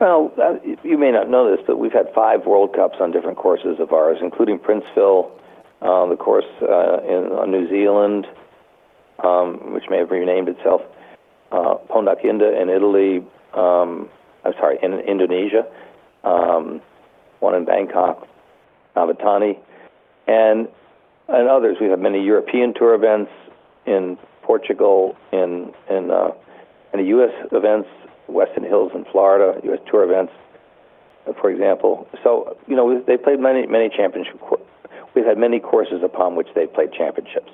Well, uh, you may not know this, but we've had five World Cups on different courses of ours, including Princeville, uh, the course uh, in New Zealand, um, which may have renamed itself uh, Pondok Indah in Italy. Um, I'm sorry, in Indonesia. Um, one in Bangkok, Navatanee, and and others. We have many European tour events in Portugal, in in uh, and the U.S. events, Weston Hills in Florida, U.S. tour events, uh, for example. So you know they played many many championship. We've had many courses upon which they played championships.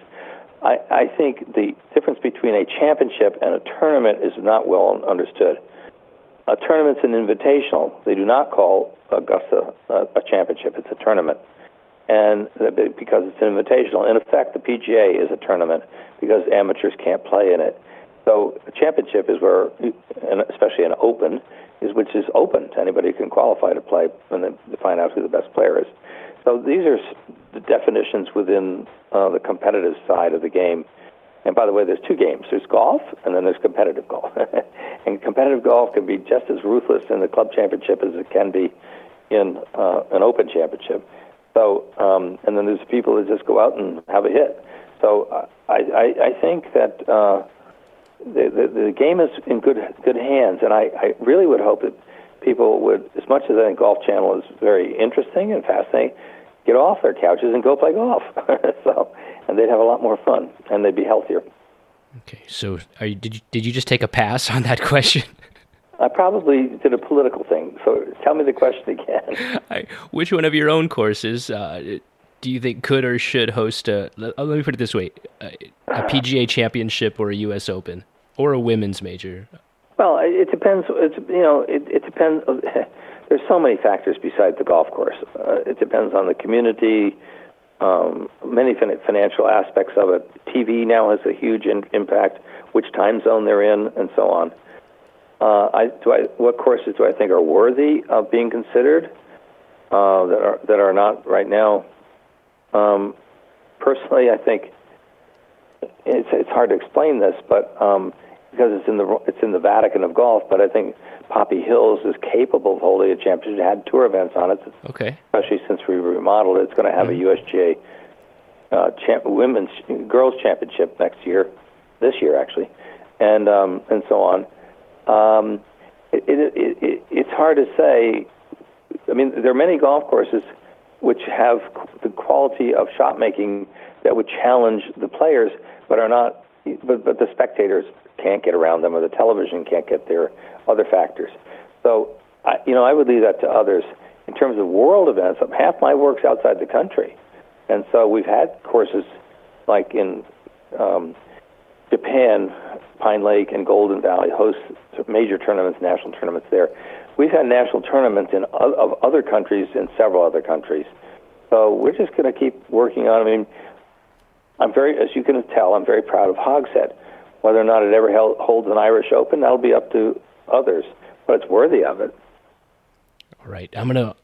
I, I think the difference between a championship and a tournament is not well understood. A tournament's an invitational. They do not call Augusta a, a championship. It's a tournament, and because it's an invitational. In effect, the PGA is a tournament because amateurs can't play in it. So a championship is where, and especially an open, is which is open to anybody who can qualify to play and then to find out who the best player is. So these are the definitions within uh, the competitive side of the game. And by the way, there's two games. There's golf, and then there's competitive golf. and competitive golf can be just as ruthless in the club championship as it can be in uh, an open championship. So, um, and then there's people that just go out and have a hit. So uh, I, I, I think that uh, the, the the game is in good good hands, and I, I really would hope that people would, as much as I think Golf Channel is very interesting and fascinating, get off their couches and go play golf. so, and they'd have a lot more fun and they'd be healthier. Okay, so you, did you did you just take a pass on that question? I probably did a political thing. So tell me the question again. I, which one of your own courses uh, do you think could or should host a? Let, me put it this way: a, a PGA Championship or a U.S. Open or a women's major. Well, it depends. It's you know, it, it depends. there's so many factors besides the golf course. Uh, it depends on the community, um, many fin- financial aspects of it. TV now has a huge in- impact, which time zone they're in, and so on. Uh, I, do I, what courses do I think are worthy of being considered uh, that are that are not right now? Um, personally, I think it's it's hard to explain this, but um, because it's in the it's in the Vatican of golf. But I think Poppy Hills is capable of holding a championship. It had tour events on it. Okay. Especially since we remodeled it, it's going to have mm-hmm. a USGA uh, champ- women's girls championship next year, this year actually, and um, and so on. Um, it, it, it, it's hard to say. I mean, there are many golf courses which have the quality of shot making that would challenge the players, but are not. But, but the spectators can't get around them, or the television can't get there. Other factors. So, I, you know, I would leave that to others. In terms of world events, half my work's outside the country, and so we've had courses like in um, Japan, Pine Lake and Golden Valley host major tournaments, national tournaments there. We've had national tournaments in of other countries in several other countries. So we're just going to keep working on. I mean, I'm very, as you can tell, I'm very proud of Hogshead. Whether or not it ever held, holds an Irish Open, that'll be up to others, but it's worthy of it. All right, I'm going to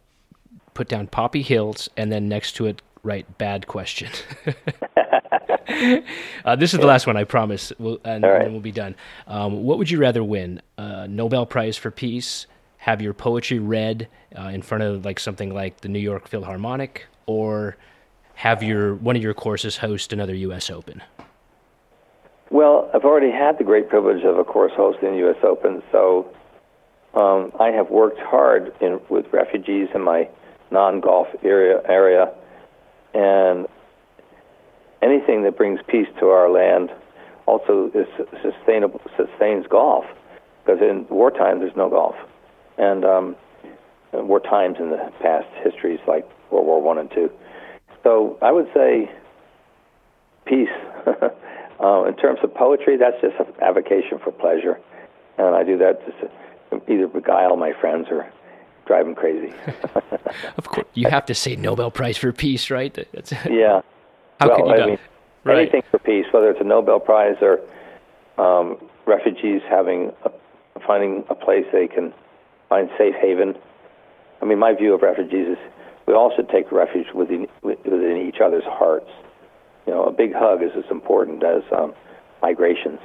put down Poppy Hills, and then next to it, write bad question. uh, this is the last one, I promise, we'll, and, right. and, then we'll be done. Um, what would you rather win? Uh, Nobel Prize for Peace, have your poetry read uh, in front of like something like the New York Philharmonic, or have your one of your courses host another U.S. Open? Well, I've already had the great privilege of a course hosting the U.S. Open, so um, I have worked hard in, with refugees in my non-golf area area, and anything that brings peace to our land also is sustainable sustains golf because in wartime there's no golf and um, war times in the past histories like World War One and Two. So I would say peace. uh, in terms of poetry, that's just an avocation for pleasure, and I do that just to either beguile my friends or drive them crazy. of course, you have to say Nobel Prize for Peace, right? That's, yeah. How well, could you I mean, right. anything for peace, whether it's a Nobel Prize or um, refugees having a, finding a place they can find safe haven. I mean, my view of refugees is we all should take refuge within, within each other's hearts. You know, a big hug is as important as um, migrations.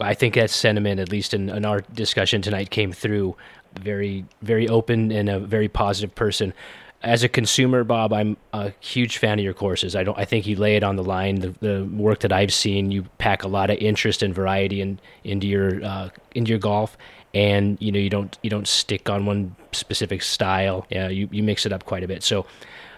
I think that sentiment, at least in, in our discussion tonight, came through. Very, very open and a very positive person. As a consumer, Bob, I'm a huge fan of your courses. I don't. I think you lay it on the line. The, the work that I've seen, you pack a lot of interest and variety in, into your uh, into your golf, and you know you don't you don't stick on one specific style. Yeah, you you mix it up quite a bit. So,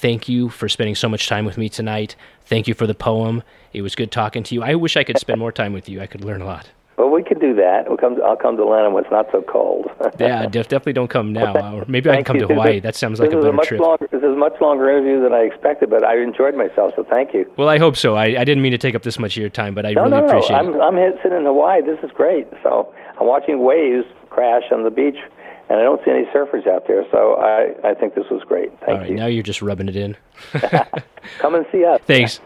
thank you for spending so much time with me tonight. Thank you for the poem. It was good talking to you. I wish I could spend more time with you. I could learn a lot. Well, we could do that. We'll come to, I'll come to Atlanta when it's not so cold. yeah, def- definitely don't come now. Well, or maybe I can come you. to Hawaii. This, that sounds like a better a much trip. Longer, this is a much longer interview than I expected, but I enjoyed myself, so thank you. Well, I hope so. I, I didn't mean to take up this much of your time, but I no, really no, no. appreciate I'm, it. I'm sitting in Hawaii. This is great. So I'm watching waves crash on the beach, and I don't see any surfers out there. So I, I think this was great. Thank All right, you. now you're just rubbing it in. Come and see us. Thanks.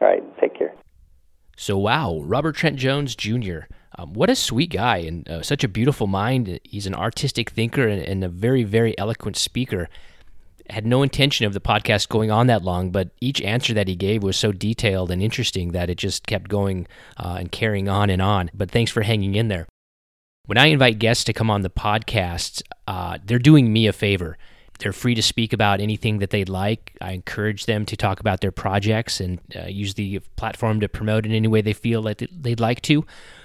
All right, take care. So, wow, Robert Trent Jones Jr. Um, what a sweet guy and uh, such a beautiful mind. He's an artistic thinker and, and, a very, very eloquent speaker. Had no intention of the podcast going on that long, but each answer that he gave was so detailed and interesting that it just kept going uh, and carrying on and on. But thanks for hanging in there. When I invite guests to come on the podcast, uh, they're doing me a favor. They're free to speak about anything that they'd like. I encourage them to talk about their projects and uh, use the platform to promote in any way they feel like they'd like to.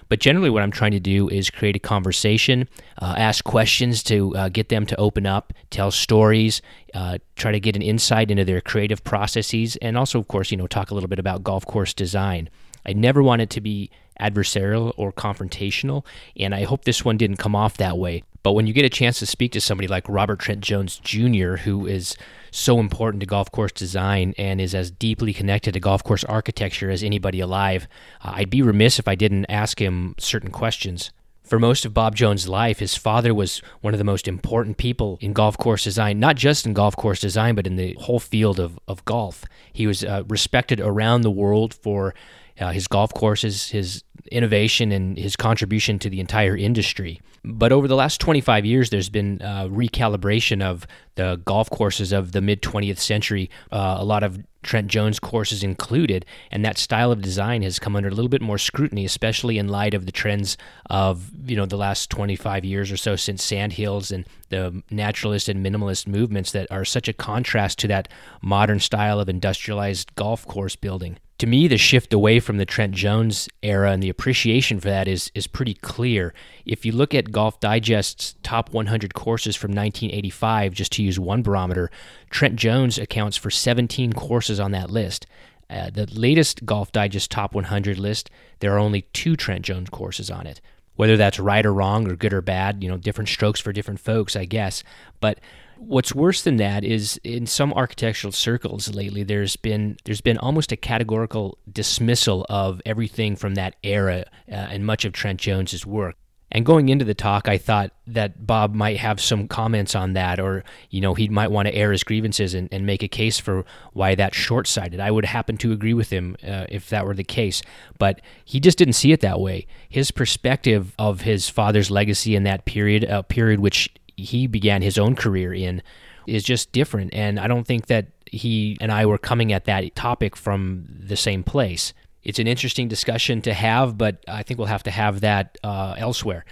But generally, what I'm trying to do is create a conversation, uh, ask questions to uh, get them to open up, tell stories, uh, try to get an insight into their creative processes, and also, of course, you know, talk a little bit about golf course design. I never want it to be adversarial or confrontational, and I hope this one didn't come off that way. But when you get a chance to speak to somebody like Robert Trent Jones Jr., who is so important to golf course design and is as deeply connected to golf course architecture as anybody alive, uh, I'd be remiss if I didn't ask him certain questions. For most of Bob Jones' life, his father was one of the most important people in golf course design, not just in golf course design, but in the whole field of, of golf. He was uh, respected around the world for uh, his golf courses, his innovation, and his contribution to the entire industry. But over the last 25 years, there's been uh, recalibration of the golf courses of the mid 20th century. Uh, a lot of Trent Jones courses included, and that style of design has come under a little bit more scrutiny, especially in light of the trends of you know the last 25 years or so since Sandhills and the naturalist and minimalist movements that are such a contrast to that modern style of industrialized golf course building to me, the shift away from the Trent Jones era and the appreciation for that is is pretty clear. If you look at Golf Digest's top 100 courses from 1985, just to use one barometer, Trent Jones accounts for 17 courses on that list. Uh, the latest Golf Digest top 100 list, there are only two Trent Jones courses on it. Whether that's right or wrong or good or bad, you know, different strokes for different folks, I guess. But what's worse than that is in some architectural circles lately there's been there's been almost a categorical dismissal of everything from that era uh, and much of Trent Jones's work. And going into the talk, I thought that Bob might have some comments on that, or you know, he might want to air his grievances and, and make a case for why that's short-sighted. I would happen to agree with him uh, if that were the case, but he just didn't see it that way. His perspective of his father's legacy in that period, a period which he began his own career in is just different. And I don't think that he and I were coming at that topic from the same place. It's an interesting discussion to have, but I think we'll have to have that uh, elsewhere.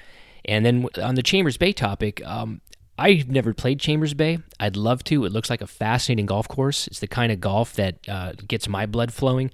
And then on the Chambers Bay topic, um, I've never played Chambers Bay. I'd love to. It looks like a fascinating golf course. It's the kind of golf that uh, gets my blood flowing.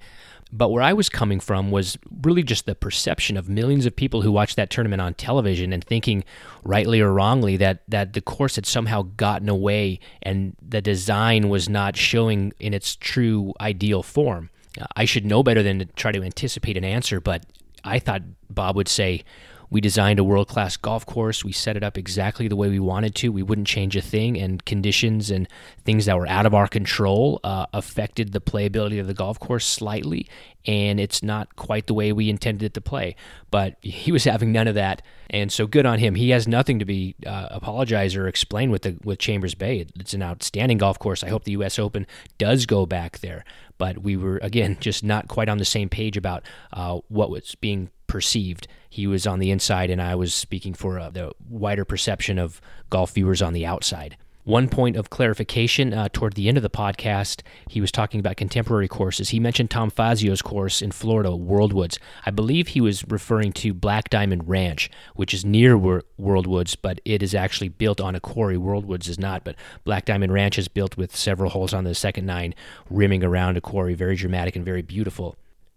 But where I was coming from was really just the perception of millions of people who watched that tournament on television and thinking, rightly or wrongly, that, that the course had somehow gotten away and the design was not showing in its true ideal form. I should know better than to try to anticipate an answer, but I thought Bob would say, we designed a world class golf course. We set it up exactly the way we wanted to. We wouldn't change a thing, and conditions and things that were out of our control uh, affected the playability of the golf course slightly. And it's not quite the way we intended it to play. But he was having none of that, and so good on him. He has nothing to be uh, apologize or explain with the with Chambers Bay. It's an outstanding golf course. I hope the U.S. Open does go back there. But we were again just not quite on the same page about uh, what was being perceived. He was on the inside, and I was speaking for uh, the wider perception of golf viewers on the outside. One point of clarification uh, toward the end of the podcast, he was talking about contemporary courses. He mentioned Tom Fazio's course in Florida, World Woods. I believe he was referring to Black Diamond Ranch, which is near World Woods, but it is actually built on a quarry. World Woods is not, but Black Diamond Ranch is built with several holes on the second nine, rimming around a quarry. Very dramatic and very beautiful.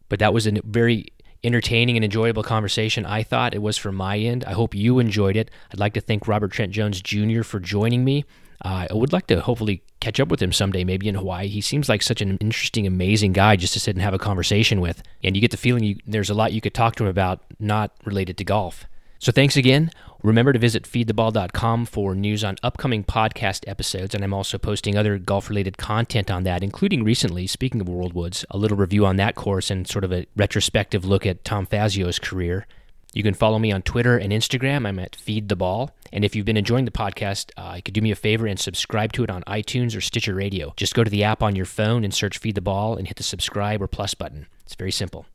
But that was a very entertaining and enjoyable conversation. I thought it was from my end. I hope you enjoyed it. I'd like to thank Robert Trent Jones Jr. for joining me. Uh, I would like to hopefully catch up with him someday, maybe in Hawaii. He seems like such an interesting, amazing guy just to sit and have a conversation with. And you get the feeling you, there's a lot you could talk to him about not related to golf. So thanks again. Remember to visit feedtheball.com for news on upcoming podcast episodes, and I'm also posting other golf related content on that, including recently, speaking of World Woods, a little review on that course and sort of a retrospective look at Tom Fazio's career. You can follow me on Twitter and Instagram. I'm at Feed the Ball. And if you've been enjoying the podcast, uh, you could do me a favor and subscribe to it on iTunes or Stitcher Radio. Just go to the app on your phone and search Feed the Ball and hit the subscribe or plus button. It's very simple.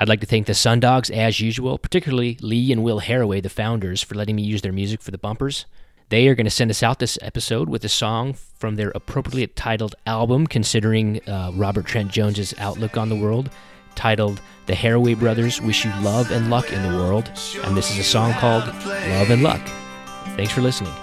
I'd like to thank the Sundogs, as usual, particularly Lee and Will Haraway, the founders, for letting me use their music for the bumpers. They are going to send us out this episode with a song from their appropriately titled album, considering uh, Robert Trent Jones's outlook on the world titled The Haraway Brothers Wish You Love and Luck in the World, and this is a song called Love and Luck. Thanks for listening.